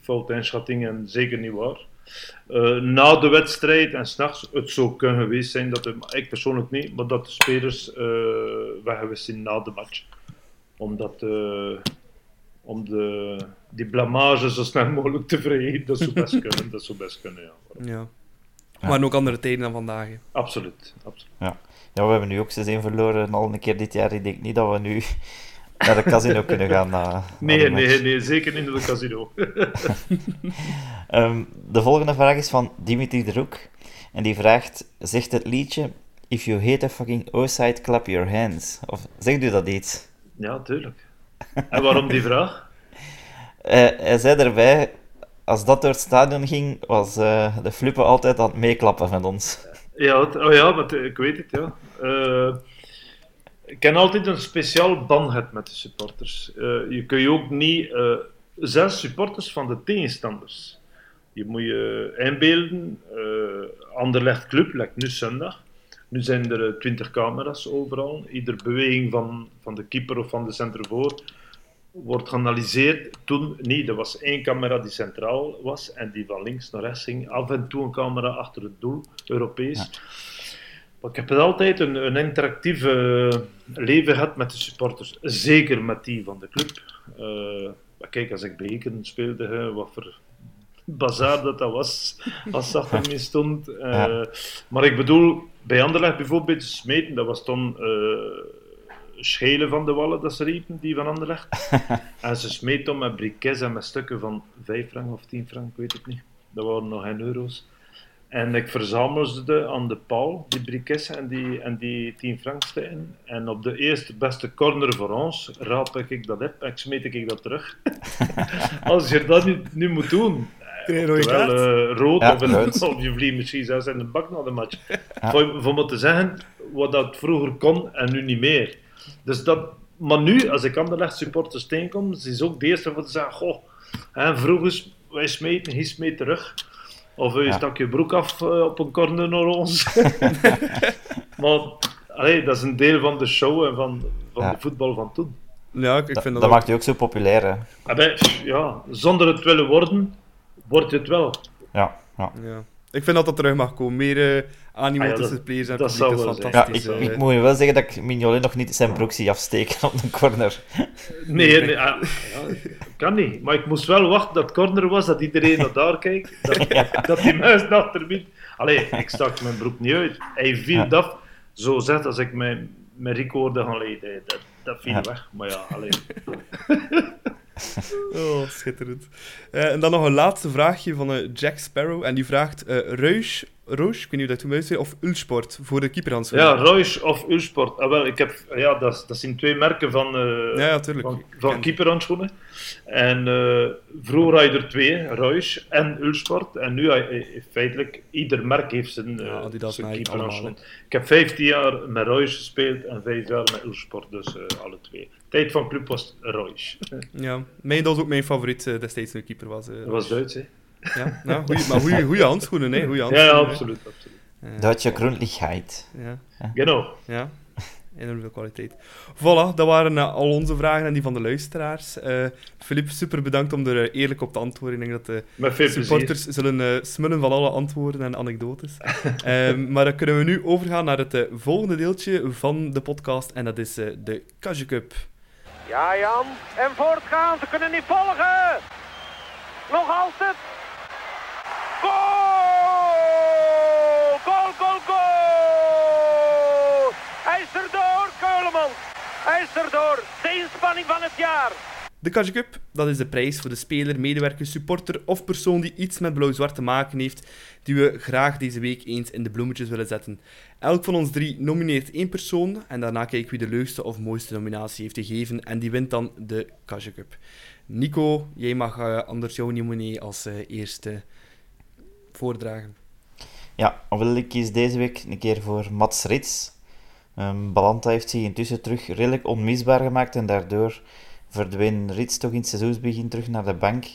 fout inschatting en zeker niet waar. Eh, na de wedstrijd en s'nachts, het zou kunnen geweest zijn dat ik persoonlijk niet, maar dat de spelers eh weg geweest zijn na de match. Omdat om de, die blamage zo snel mogelijk te vergeten, dat zou best kunnen. Dat zou best kunnen, ja. Ja. Maar ook andere tijden dan vandaag. hè. Absoluut. absoluut. Ja. ja, we hebben nu ook 6-1 verloren al een keer dit jaar. Ik denk niet dat we nu naar de casino kunnen gaan. na- de Nee, nee, nee, zeker niet in de casino. Ehm, de volgende vraag is van Dimitri de Roek. En die vraagt, zegt het liedje... If you hate a fucking O-side, clap your hands. Of zegt u dat iets? ja, tuurlijk. En waarom die vraag? Eh, hij zei erbij, als dat door het stadion ging, was eh, de flippen altijd aan het meeklappen met ons. Ja, oh ja, maar ik weet het, ja. Eh, ik ken altijd een speciaal band met de supporters. Eh, je kun je ook niet, eh zelfs supporters van de tegenstanders. Je moet je inbeelden, eh Anderlecht Club, lijkt nu zondag. Nu zijn er twintig camera's overal. Iedere beweging van, van de keeper of van de centervoor wordt geanalyseerd. Toen niet, er was één camera die centraal was en die van links naar rechts ging. Af en toe een camera achter het doel, Europees. Maar ik heb het altijd een, een interactief leven gehad met de supporters. Zeker met die van de club. Eh, maar kijk, als ik bij Eken speelde, wat voor bazaar dat dat was, als dat ermee stond. Eh, Ja. Maar ik bedoel, bij Anderlecht bijvoorbeeld, smeten, dat was dan schelen van de wallen dat ze riepen, die van Anderlecht. en ze smeet dan met briquets en met stukken van 5 frank of 10 frank, ik weet het niet. Dat waren nog geen euro's. En ik verzamelde aan de paal die briquets en die, en die 10 frank stukken. En op de eerste beste corner voor ons raap ik dat op en ik smeet ik dat terug. Als je dat nu, nu moet doen, een Terwijl eh, rood Ja, of, in- rood. of je vliegt misschien zelfs in de bak na de match. Ja. Voor, voor maar te zeggen wat dat vroeger kon en nu niet meer. Dus dat, maar nu, als ik Anderlecht supporters tegenkom, is het ook de eerste wat te zeggen, goh, hè, vroeger wij smeten, hij smeet terug. Of je Ja. stak je broek af eh, op een corner naar ons. maar allee, dat is een deel van de show en van, van Ja. de voetbal van toen. Ja, ik, vind dat dat, ook- maakt u ook zo populair, hè? Ah, bij- ja, zonder het willen worden, wordt het wel. Ja, ja. Ja. Ik vind dat dat terug mag komen. Meer animo Ah ja, tussen dat- players en dat publiek, dat is zijn. ja fantastisch. ik, eh. ik moet je wel zeggen dat ik Mignolet nog niet zijn broek zie afsteken op de corner. Nee, nee ah, ja, kan niet. Maar ik moest wel wachten dat het corner was, dat iedereen naar daar kijkt. Dat, dat die muis achter me... Allee, ik stak mijn broek niet uit. Hij viel Ja. af, zo zet als ik mijn, mijn hoorde gaan leiden. Dat, dat viel Ja. weg. Maar ja, allee. Oh, schitterend. Eh, en dan nog een laatste vraagje van eh, Jack Sparrow. En die vraagt: eh Ruis Roos, ik weet niet dat toen zei, of Ulsport voor de keeperhandschoenen. Ja, Royce of Ulsport. Ah, wel, ik heb, ja, dat, dat zijn twee merken van, eh ja, ja, tuurlijk. van, keeperhandschoenen. En eh, vroeger had je er twee, Royce en Ulsport. En nu, je- feitelijk, ieder merk heeft zijn, eh Ja, Adidas, zijn keeperhandschoen. Ik heb 15 jaar met Royce gespeeld en 5 jaar met Ulsport, dus eh, alle twee. Tijd van club was Royce. Ja, mijn, dat was ook mijn favoriet eh, destijds toen keeper was. eh, Dat was Duits, hè? Ja, nou, goeie, maar goede goede handschoenen, hè. Goeie Ja, handschoenen, ja, absoluut. absoluut. Duitse Gründlichkeit. Ja, Genau. ja. Enorm veel kwaliteit. Voilà, dat waren eh, al onze vragen en die van de luisteraars. Eh Filip, super bedankt om er eh, eerlijk op te antwoorden. Ik denk dat de plezier. supporters zullen eh, smullen van alle antwoorden en anekdotes. Ehm, maar dan kunnen we nu overgaan naar het eh, volgende deeltje van de podcast. En dat is eh, de Kage Cup. Ja, Jan. En voortgaan, ze kunnen niet volgen. Nog altijd. Goal! Goal, goal, goal! Hij is erdoor, erdoor. De inspanning van het jaar. De Kage Cup, dat is de prijs voor de speler, medewerker, supporter of persoon die iets met blauw-zwart te maken heeft, die we graag deze week eens in de bloemetjes willen zetten. Elk van ons drie nomineert één persoon en daarna kijken wie de leukste of mooiste nominatie heeft gegeven en die wint dan de Kage Cup. Nico, jij mag eh, anders jouw nominee als eh, eerste voordragen. Ja, wil ik kies deze week een keer voor Mats Rits. Ehm, Balanta heeft zich intussen terug redelijk onmisbaar gemaakt en daardoor verdween Rits toch in het seizoensbegin terug naar de bank.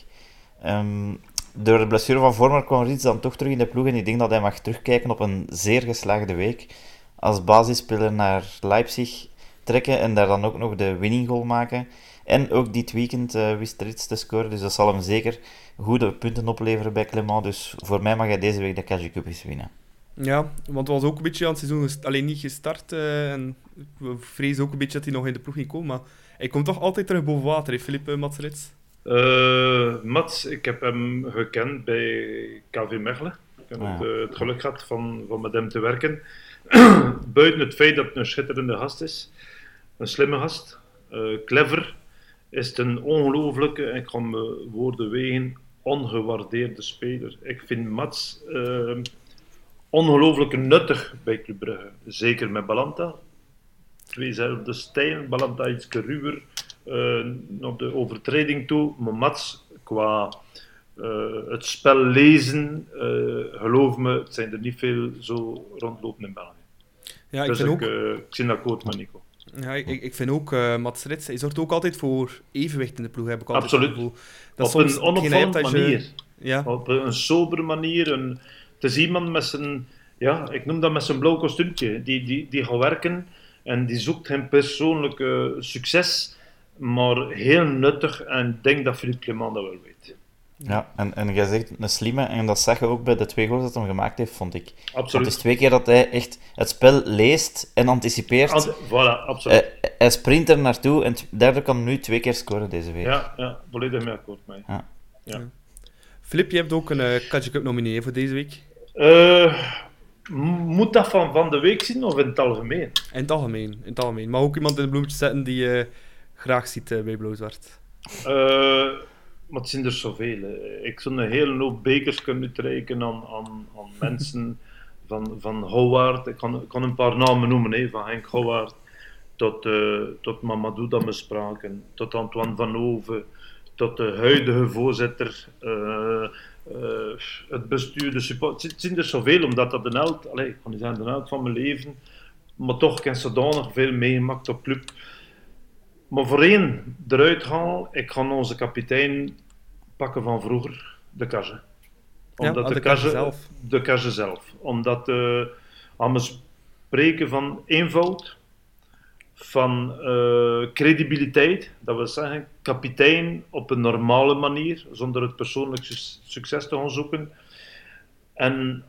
Ehm, door de blessure van Vormer kwam Rits dan toch terug in de ploeg en ik denk dat hij mag terugkijken op een zeer geslaagde week. Als basisspeler naar Leipzig trekken en daar dan ook nog de winning goal maken. En ook dit weekend eh, wist Rits te scoren, dus dat zal hem zeker goede punten opleveren bij Clement. Dus voor mij mag hij deze week de Cage Cup eens winnen. Ja, want het was ook een beetje aan het seizoen alleen niet gestart eh, en we vrezen ook een beetje dat hij nog in de ploeg ging komen, maar hij komt toch altijd terug boven water, Filip uh, Matsrits? Eh, Mats, ik heb hem gekend bij KV Mechelen. Ik heb Ah. het, het geluk gehad van, van met hem te werken. Buiten het feit dat het een schitterende gast is, een slimme gast, eh, clever, is het een ongelooflijke, en ik ga mijn woorden wegen, ongewaardeerde speler. Ik vind Mats eh, ongelooflijk nuttig bij Club Brugge. Zeker met Balanta. Tweezelfde stijl, Balanta iets ruwer eh, naar de overtreding toe. Maar Mats, qua eh, het spel lezen, eh, geloof me, het zijn er niet veel zo rondlopen in België. Ja, ik dus vind ik, ook, ik akkoord met Nico. Ja, ik, ik vind ook uh, Mats Rits, hij zorgt ook altijd voor evenwicht in de ploeg, heb ik altijd Absoluut. gevoel. Dat Op soms een onopvallende je- manier. Ja, Op een sobere manier. Een, het is iemand met zijn, ja, ik noem dat met zijn blauw kostuumtje. Die, die, die gaat werken en die zoekt geen persoonlijke succes, maar heel nuttig. En ik denk dat Philippe Clement dat wel weet. Ja, en, en jij zegt een slimme, en dat zag je ook bij de twee goals dat hij gemaakt heeft, vond ik. Want Absoluut. het is twee keer dat hij echt het spel leest en anticipeert. Ant- voilà, absoluut. Hij, hij sprint er naartoe en derde kan nu twee keer scoren deze week. ja, ja, volledig mee akkoord mee. Filip, je hebt ook een uh, Catch Cup nominee voor deze week. Eh, moet dat van, van de week zien of in het algemeen? In het algemeen, in het algemeen. Maar ook iemand in de bloemetjes zetten die je graag ziet eh, bij Blauw-Zwart. Maar het zijn er zoveel. hè. Ik zou een hele hoop bekers kunnen uitreiken aan, aan, aan mensen van, van Howard. Ik kan, ik kan een paar namen noemen, hè, van Henk Howard tot, eh, tot Mamadou dat we spraken, tot Antoine Van Hoven, tot de huidige voorzitter, eh, eh, het bestuur, de support. Het zijn er zoveel, omdat dat de held, allez, ik kan niet zeggen de held van mijn leven, maar toch ik heb zodanig veel meegemaakt op club. Maar voor één eruit gaan, ik ga onze kapitein pakken van vroeger, de Kage. Ja, ah, de Kage zelf. De Kage zelf. Omdat uh, aan spreken van eenvoud, van uh, credibiliteit, dat wil zeggen kapitein op een normale manier, zonder het persoonlijk su succes te gaan zoeken. En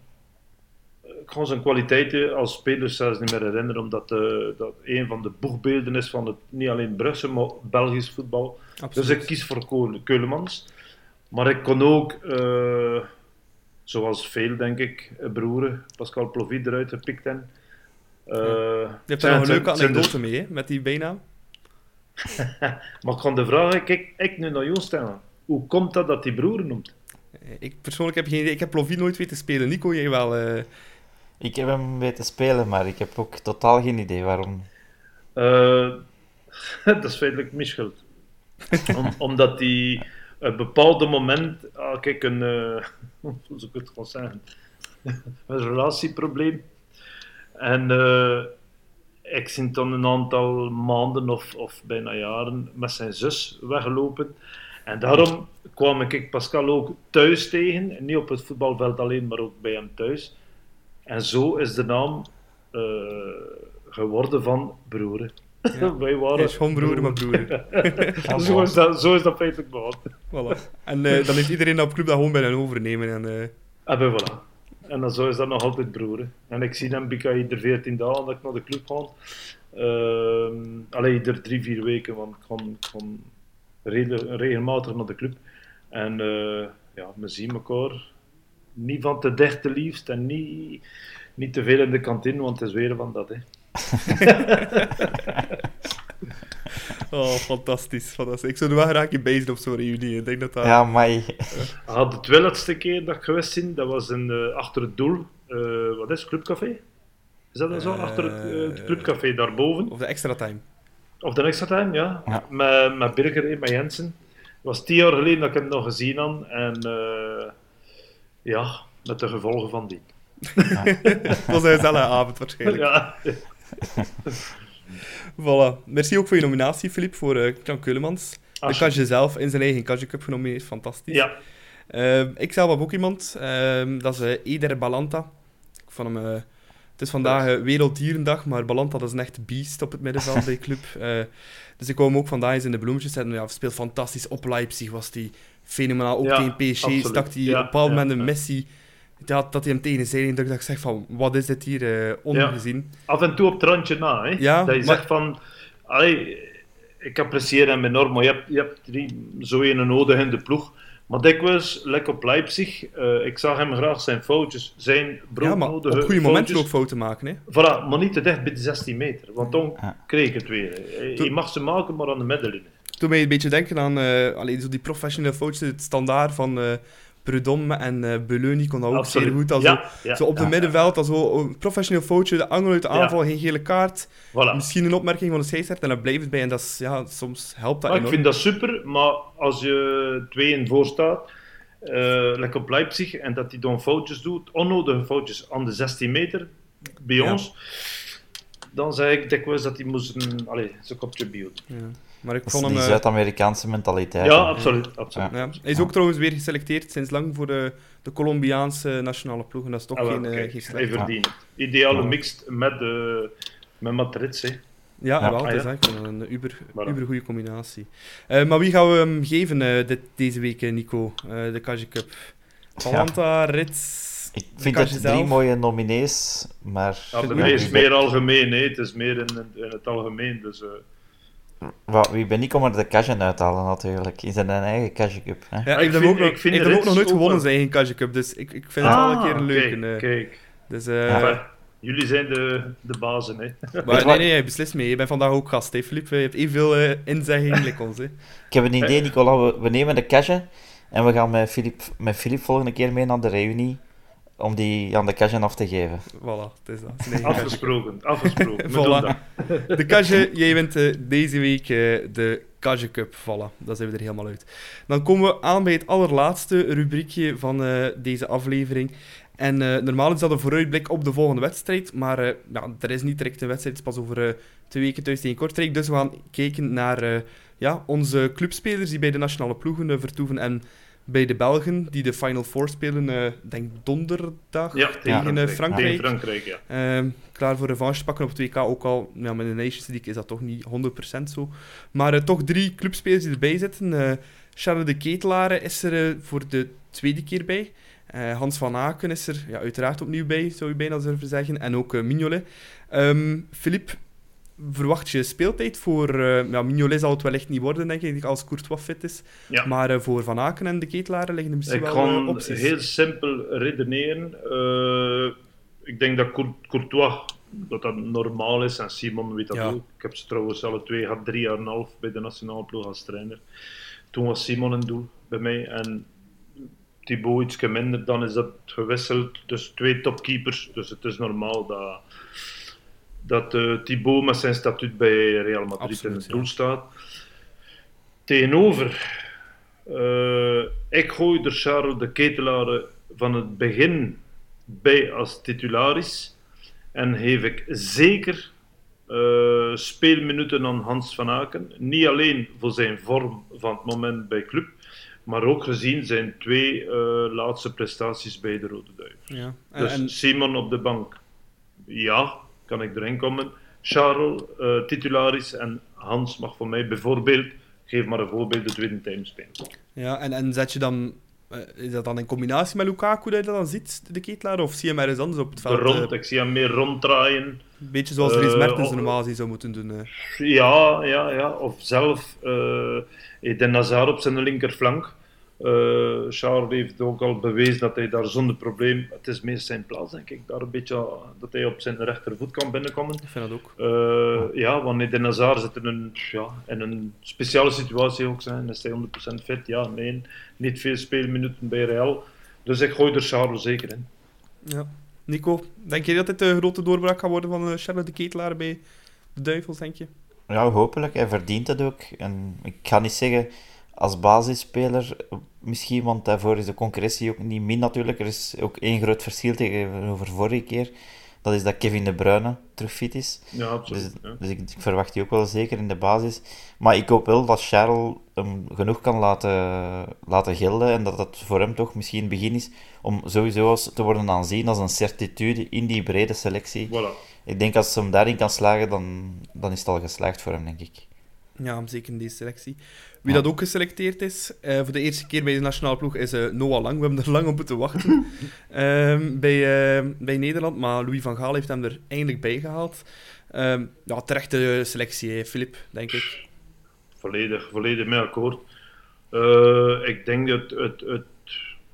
ik ga zijn kwaliteiten als speler zelfs niet meer herinneren, omdat uh, dat een van de boegbeelden is van het niet alleen Brugse, maar Belgisch voetbal. Absoluut. Dus ik kies voor Keulemans. Maar ik kon ook, uh, zoals veel denk ik, broeren, Pascal Plovy eruit gepikt hebben. Uh, Je hebt daar een leuke anekdote mee, hè, met die bijnaam. maar ik kan de vraag, kijk, ik nu naar jou stellen. Hoe komt dat dat die broer noemt? Ik persoonlijk heb geen idee. Ik heb Lovie nooit weten spelen. Nico, jij wel? eh, Ik heb hem weten spelen, maar ik heb ook totaal geen idee waarom. Eh, dat is feitelijk Mischeld. Om, omdat hij een bepaald moment, ah, kijk, een, eh, hoe zou ik het gaan zeggen, een relatieprobleem. En eh, ik zit dan een aantal maanden of, of bijna jaren met zijn zus weggelopen. En daarom kwam ik Pascal ook thuis tegen. Niet op het voetbalveld alleen, maar ook bij hem thuis. En zo is de naam eh, geworden van broeren. Wij waren Hij is gewoon broer, maar broer. zo, is dat, zo is dat feitelijk begonnen. voilà. En eh, dan heeft iedereen op club dat gewoon bij hen overnemen. En, eh, En ben voilà. En dan zo is dat nog altijd broeren. En ik zie hem bijna ieder 14 dagen dat ik naar de club ga. Ehm alleen ieder drie, vier weken, want ik ga, ik ga redel- regelmatig naar de club. En eh, ja, we zien elkaar niet van te dicht te liefst en niet, niet te veel in de kantine, want het is weer van dat. Hè. Oh, fantastisch, fantastisch. Ik zou er wel graag in zijn op zo'n reunie. Ik denk dat dat... Ja, maar Ik had het wel laatste keer dat ik geweest ben, dat was in, eh, achter het doel. Eh, wat is het, Clubcafé? Is dat dan zo? Eh, achter het, eh, het Clubcafé daarboven. Of de extra time. Of de extra time, ja. Ja. Met, met Birger en met Jensen. Het was tien jaar geleden dat ik hem nog gezien had. En eh, ja, met de gevolgen van die. Het was een gezellige avond waarschijnlijk. Ja, Voilà. Merci ook voor je nominatie, Filip, voor eh Jan Keulemans. De. Kastje zelf in zijn eigen Kastje Cup genomineerd. Fantastisch. ja. Eh, ik zelf heb ook iemand. eh, dat is eh, Eder Balanta. Vond hem... eh, het is vandaag Werelddierendag, maar Balanta dat is een echt beest op het middenveld bij club. Eh, dus ik wou hem ook vandaag eens in de bloemetjes zetten. Ja, speelt fantastisch. Op Leipzig was hij fenomenaal. Ook Ja, tegen PSG absoluut. stak hij Ja, op een bepaald ja, moment een ja. Messi... Dat, dat hij hem tegen drukte, dat ik zeg van, wat is dit hier eh ongezien? Af en toe op het randje na. Hè? Ja, dat je maar- zegt van... Allee, ik apprecieer hem enorm, maar je hebt, je hebt drie, zo een nodig in de ploeg. Maar dikwijls, lekker op Leipzig, eh, ik zag hem graag zijn foutjes, zijn Ja, maar op broodnodige goede momenten ook fouten maken. Hè? Voilà, maar niet te dicht bij de 16 meter, want dan kreeg ik het weer. Je mag ze maken, maar aan de middenlijn. Toen mij een beetje denken aan eh allee, zo die professionele foutjes, het standaard van Prudhomme en eh Beleuni kon dat ook zeer goed. Ja, zo, ja, zo op de ja. middenveld, als zo een professioneel foutje, de angel uit de aanval, geen gele kaart. voilà. Misschien een opmerking van de scheidsrechter en dan blijft het bij. En dat is, ja, soms helpt dat Maar ik enorm. vind dat super, maar als je 2-1 voor staat, lekker op Leipzig, en dat hij dan foutjes doet, onnodige foutjes aan de 16 meter bij ons, dan zei ik dikwijls dat hij moest een, allez, zijn kopje. Ja. Maar ik dat is vond die hem... eh, Zuid-Amerikaanse mentaliteit. Ja, absoluut. absoluut. ja. Hij is ook trouwens weer geselecteerd sinds lang voor de, de Colombiaanse nationale ploeg. En dat is toch Ah, wel, geen, eh, kijk, geen hij verdient. Ideale Ja. mixed met, de met Madrid. Hè. Ja, Ja. wel, Ah, het is echt een uber, goede combinatie. Eh, maar wie gaan we hem geven eh, dit, deze week, Nico? Eh, de Kaji Cup. Talanta, Rits. Ik vind Kaji het drie zelf. mooie nominees, maar... Ja, vind de het is meer algemeen, hè. het is meer in, in het algemeen. Dus, wie ben ik om er de cashen uit te halen, natuurlijk. In zijn eigen cashen cup. Hè? Ja, ik ik heb ook, nog, ik vind ik heb hem ook nog nooit gewonnen, zijn eigen Kaji Cup. Dus ik, ik vind het wel een keer een leuke. kijk, eh. kijk. Dus, eh, Ja. Jullie zijn de, de bazen. Hè. maar, nee, nee, beslist mee. Je bent vandaag ook gast, hè, Filip. Je hebt evenveel eh inzegging als ons. Hè. Ik heb een idee, Nicola. We, we nemen de cashen en we gaan met Filip, met Filip volgende keer mee naar de reunie om die aan de cashen af te geven. Voilà, het is dat. Afgesproken, afgesproken. Voilà. dat. De Kaje, jij wint eh, deze week eh, de Kaje Cup. Voilà, daar zijn we er helemaal uit. Dan komen we aan bij het allerlaatste rubriekje van eh, deze aflevering. En eh, normaal is dat een vooruitblik op de volgende wedstrijd. Maar eh, ja, er is niet direct een wedstrijd. Het is pas over eh, twee weken thuis tegen Kortrijk. Dus we gaan kijken naar eh, ja, onze clubspelers die bij de nationale ploegen vertoeven. En bij de Belgen die de Final Four spelen, eh denk donderdag Ja, tegen eh, Frankrijk. Tegen Frankrijk, ja. Ehm, klaar voor revanche te pakken op het WK. Ook al ja, met de Nations League is dat toch niet 100% zo. Maar eh, toch drie clubspelers die erbij zitten. Eh Charles de Ketelare is er eh, voor de tweede keer bij. Eh, Hans van Aken is er ja, uiteraard opnieuw bij, zou je bijna durven zeggen. En ook eh, Mignolet. Ehm Philippe, verwacht je speeltijd voor... eh ja, Mignolet zal het wellicht niet worden, denk ik, als Courtois fit is. Ja. Maar eh, voor Van Aken en de Ketelare liggen er misschien Ik wel kan eh, opties. heel simpel redeneren. Ik denk dat Cour- Courtois dat dat normaal is en Simon weet dat Ja. ook. Ik heb ze trouwens alle twee gehad, drie jaar en een half bij de nationale ploeg als trainer. Toen was Simon in doel bij mij en Thibaut iets minder, dan is dat gewisseld. Dus twee topkeepers. Dus het is normaal dat, dat uh, Thibaut met zijn statuut bij Real Madrid Absoluut, in het doel staat. Tegenover, eh, ik gooi er Charles de Ketelaar van het begin bij als titularis. En geef ik zeker eh, speelminuten aan Hans van Aken. Niet alleen voor zijn vorm van het moment bij club, maar ook gezien zijn twee laatste prestaties bij de Rode Duivel. Ja. En, Dus en- Simon op de bank, ja, kan ik erin komen. Charles, eh, titularis en Hans mag voor mij bijvoorbeeld, geef maar een voorbeeld, de tweede time spelen. ja, en, en zet je dan... eh, is dat dan in combinatie met Lukaku dat je dat dan ziet, de ketelaar? Of zie je hem ergens anders op het veld? Rond, eh, ik zie hem meer ronddraaien. een beetje zoals Dries Mertens normaal zou moeten doen. Ja, ja, ja. Of zelf eh Eden Hazard op zijn linkerflank. Eh Charles heeft ook al bewezen dat hij daar zonder probleem... Het is meest zijn plaats, denk ik. Daar een beetje, dat hij op zijn rechtervoet kan binnenkomen. Ik vind dat ook. Eh, ja, want Eden Hazard zit in een, ja, in een speciale situatie ook. Zijn. Is hij 100% fit? Ja, nee. Niet veel speelminuten bij Real. Dus ik gooi er Charles zeker in. Ja. Nico, denk je dat dit de grote doorbraak kan worden van eh, Charles de Ketelaar bij de Duivels, denk je? Ja, hopelijk. Hij verdient het ook. En ik ga niet zeggen als basisspeler misschien, want daarvoor is de concurrentie ook niet min natuurlijk. Er is ook één groot verschil tegenover vorige keer. Dat is dat Kevin De Bruyne terug fit is. Ja, Dus, absoluut. ja. dus ik, ik verwacht die ook wel zeker in de basis. Maar ik hoop wel dat Charles hem genoeg kan laten, laten gelden. En dat dat voor hem toch misschien het begin is om sowieso als, te worden aanzien als een certitude in die brede selectie. Voilà. Ik denk als hij hem daarin kan slagen, dan, dan is het al geslaagd voor hem, denk ik. Ja, zeker in deze selectie. Wie Ja. dat ook geselecteerd is, eh, voor de eerste keer bij de nationale ploeg, is eh, Noah Lang. We hebben er lang op moeten wachten ehm, bij, eh, bij Nederland, maar Louis van Gaal heeft hem er eindelijk bij gehaald. Ehm, ja, terechte selectie, hè, Filip, denk ik. volledig, volledig mee akkoord. Eh, ik denk dat het, het,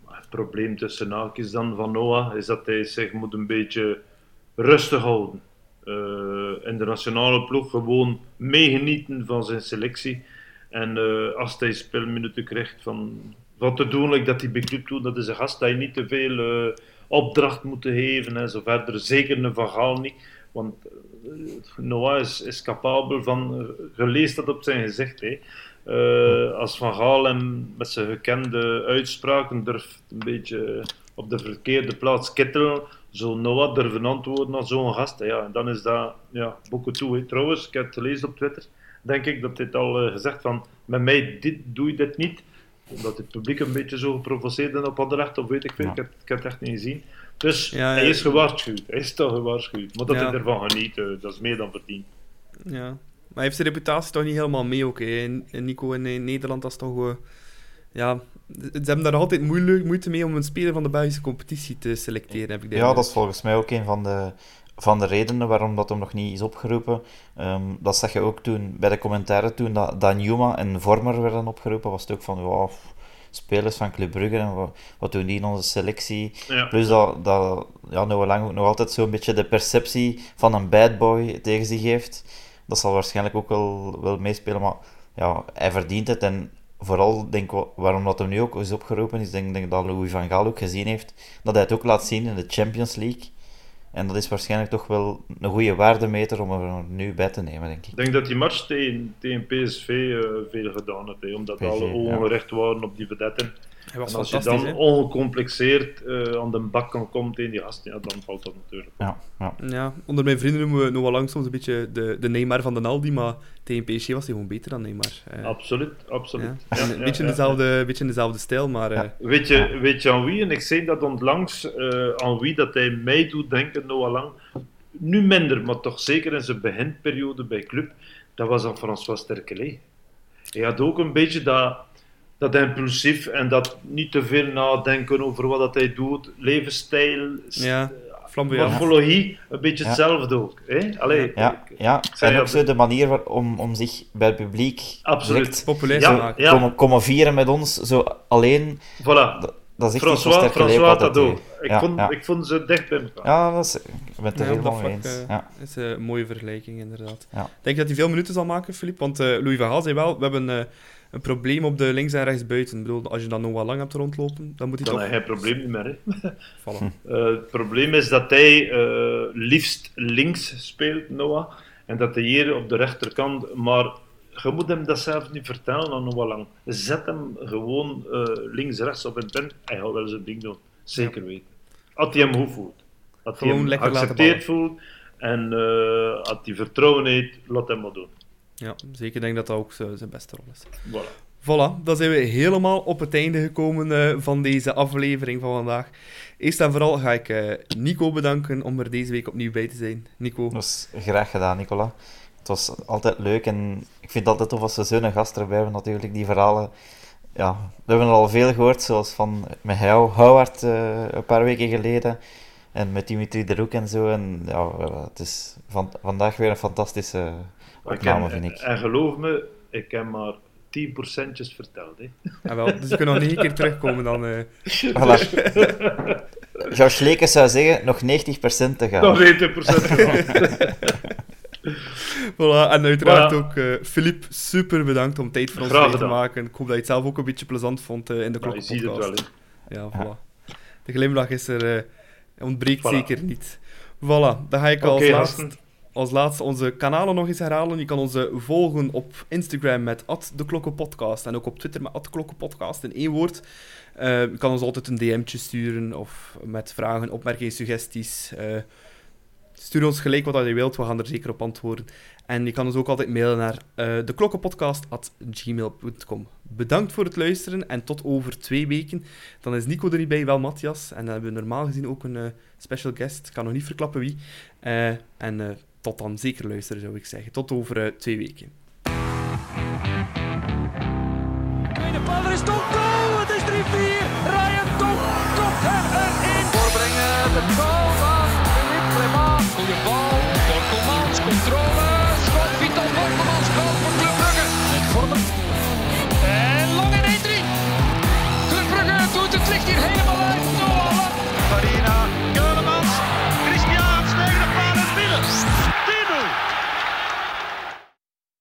het probleem tussen haakjes dan van Noah is dat hij zich moet een beetje rustig houden. Eh, in de nationale ploeg gewoon meegenieten van zijn selectie. En eh, als hij speelminuten krijgt van wat te doen, like dat hij club doet, dat is een gast je niet te veel eh, opdracht moet geven en zo verder. Zeker een Van Gaal niet. Want eh, Noah is, is capabel van, eh, je leest dat op zijn gezicht. Hè. Eh, als Van Gaal hem met zijn gekende uitspraken durft een beetje op de verkeerde plaats kittelen, zo Noah durven antwoorden als zo'n gast. Ja, en dan is dat ja, boeken toe. Hè. Trouwens, ik heb het gelezen op Twitter, denk ik dat dit al eh, gezegd van, met mij dit, doe je dit niet. Omdat het publiek een beetje zo geprovoceerd is op Anderlecht, of weet ik veel, Ja. ik, heb, ik heb het echt niet gezien. Dus Ja, hij is gewaarschuwd, hij is toch gewaarschuwd. Maar dat hij ervan geniet, eh, dat is meer dan verdiend. Ja. Maar hij heeft zijn reputatie toch niet helemaal mee ook. Hè. In, in Nico in, eh, Nederland, dat is toch... ja, ze hebben daar altijd moeilijk, moeite mee om een speler van de Belgische competitie te selecteren, heb ik de Ja, dat is volgens mij ook een van de, van de redenen waarom dat hem nog niet is opgeroepen. Ehm, dat zag je ook toen bij de commentaren toen dat, dat en Vormer werden opgeroepen, was het ook van, ja, pff, spelers van Club Brugge, en wat, wat doen die in onze selectie? Ja. Plus dat, dat ja, Noah Lang ook nog altijd zo'n beetje de perceptie van een bad boy tegen zich heeft. Dat zal waarschijnlijk ook wel, wel meespelen, maar ja, hij verdient het. En vooral, denk ik, waarom dat hem nu ook is opgeroepen, is denk ik dat Louis van Gaal ook gezien heeft, dat hij het ook laat zien in de Champions League. En dat is waarschijnlijk toch wel een goede waardemeter om er nu bij te nemen, denk ik. Ik denk dat die match tegen, tegen PSV eh, veel gedaan heeft, hè, omdat PSV, alle ogen ja. waren op die vedetten. Hij was En als je dan hè. ongecomplexeerd eh, aan de bak kan komen tegen die gasten, ja, dan valt dat natuurlijk. Ja, ja. Ja, onder mijn vrienden noemen we Noah Lang soms een beetje de, de Neymar van de Aldi, maar tegen PSG was hij gewoon beter dan Neymar. Eh, Absoluut, absoluut. ja. Ja, En een beetje, ja. Dezelfde, beetje in dezelfde stijl, maar... eh. Weet je, weet je aan wie? En ik zei dat onlangs eh, aan wie dat hij mij doet denken, Noah Lang. Nu minder, maar toch zeker in zijn beginperiode bij club. Dat was aan François Sterkelet. Hij had ook een beetje dat, dat impulsief en dat niet te veel nadenken over wat dat hij doet. Levensstijl, ja, morfologie, een beetje Ja. hetzelfde ook. Hè? Allee, Ja, ja. en ook zo de manier waar- om, om zich bij het publiek Absoluut. Populair Ja, te maken. ja. komen, komen vieren met ons, zo alleen. Voilà. Dat, dat is echt François, sterke leek François. Ik, Ja, vond, ja. ik vond ze dicht bij elkaar. Ja, dat is, ik ben het er Ja, op dat helemaal mee vlak eens. eh, Ja. is een mooie vergelijking, inderdaad. Ja. Denk je dat hij veel minuten zal maken, Filip? Want eh, Louis van Gaal zei wel, we hebben eh, een probleem op de links- en rechtsbuiten. Ik bedoel, als je dan nog wat lang hebt rondlopen, dan moet hij Dan toch... heb je geen probleem niet meer. Hè. Voilà. Eh, het probleem is dat hij eh, liefst links speelt, Noah. En dat hij hier op de rechterkant. Maar je moet hem dat zelf niet vertellen aan Noah Lang. Zet hem gewoon eh, links-rechts op een pen. Hij gaat wel zijn ding doen. Zeker weten. Als hij hem goed voelt. Als hij Gewoon hem geaccepteerd voelt. En eh, als hij vertrouwen heeft, laat hem maar doen. Ja, zeker. Ik denk dat dat ook zijn beste rol is. Voilà. Voilà, dan zijn we helemaal op het einde gekomen eh, van deze aflevering van vandaag. Eerst en vooral ga ik eh, Nico bedanken om er deze week opnieuw bij te zijn. Nico, Dat was graag gedaan, Nicola. Het was altijd leuk en ik vind het altijd tof als we zo'n gast erbij hebben, natuurlijk, die verhalen. Ja, we hebben er al veel gehoord, zoals van met jou, Howard, eh, een paar weken geleden. En met Dimitri de Roek en zo. En ja, het is van, vandaag weer een fantastische ik opname, ken- vind ik. En geloof me, ik heb maar 10% verteld. Hè. ah, wel, dus we kunnen nog één keer terugkomen dan. eh. Voilà. George zou zeggen, nog 90% te gaan. Nog 90% gedaan. Voilà, en uiteraard Voilà. ook eh Filip, super bedankt om tijd voor ons vrij te maken. Ik hoop dat je het zelf ook een beetje plezant vond eh, in de Maar je ziet het Klokkenpodcast. wel. Hè. Ja, voilà. De glimlach is er, eh, ontbreekt Voilà. zeker niet. Voilà, dan ga ik als, laatste, als laatste onze kanalen nog eens herhalen. Je kan ons volgen op Instagram met @deklokkenpodcast en ook op Twitter met @deklokkenpodcast in één woord. Je kan ons altijd een DM'tje sturen of met vragen, opmerkingen, suggesties. Stuur ons gelijk wat je wilt, we gaan er zeker op antwoorden. En je kan ons ook altijd mailen naar eh, uh, deklokkenpodcast.gmail.com. Bedankt voor het luisteren en tot over twee weken. Dan is Nico er niet bij, wel Matthias. En dan hebben we normaal gezien ook een eh, special guest. Ik kan nog niet verklappen wie. Eh, en tot dan zeker luisteren, zou ik zeggen. Tot over twee weken. De is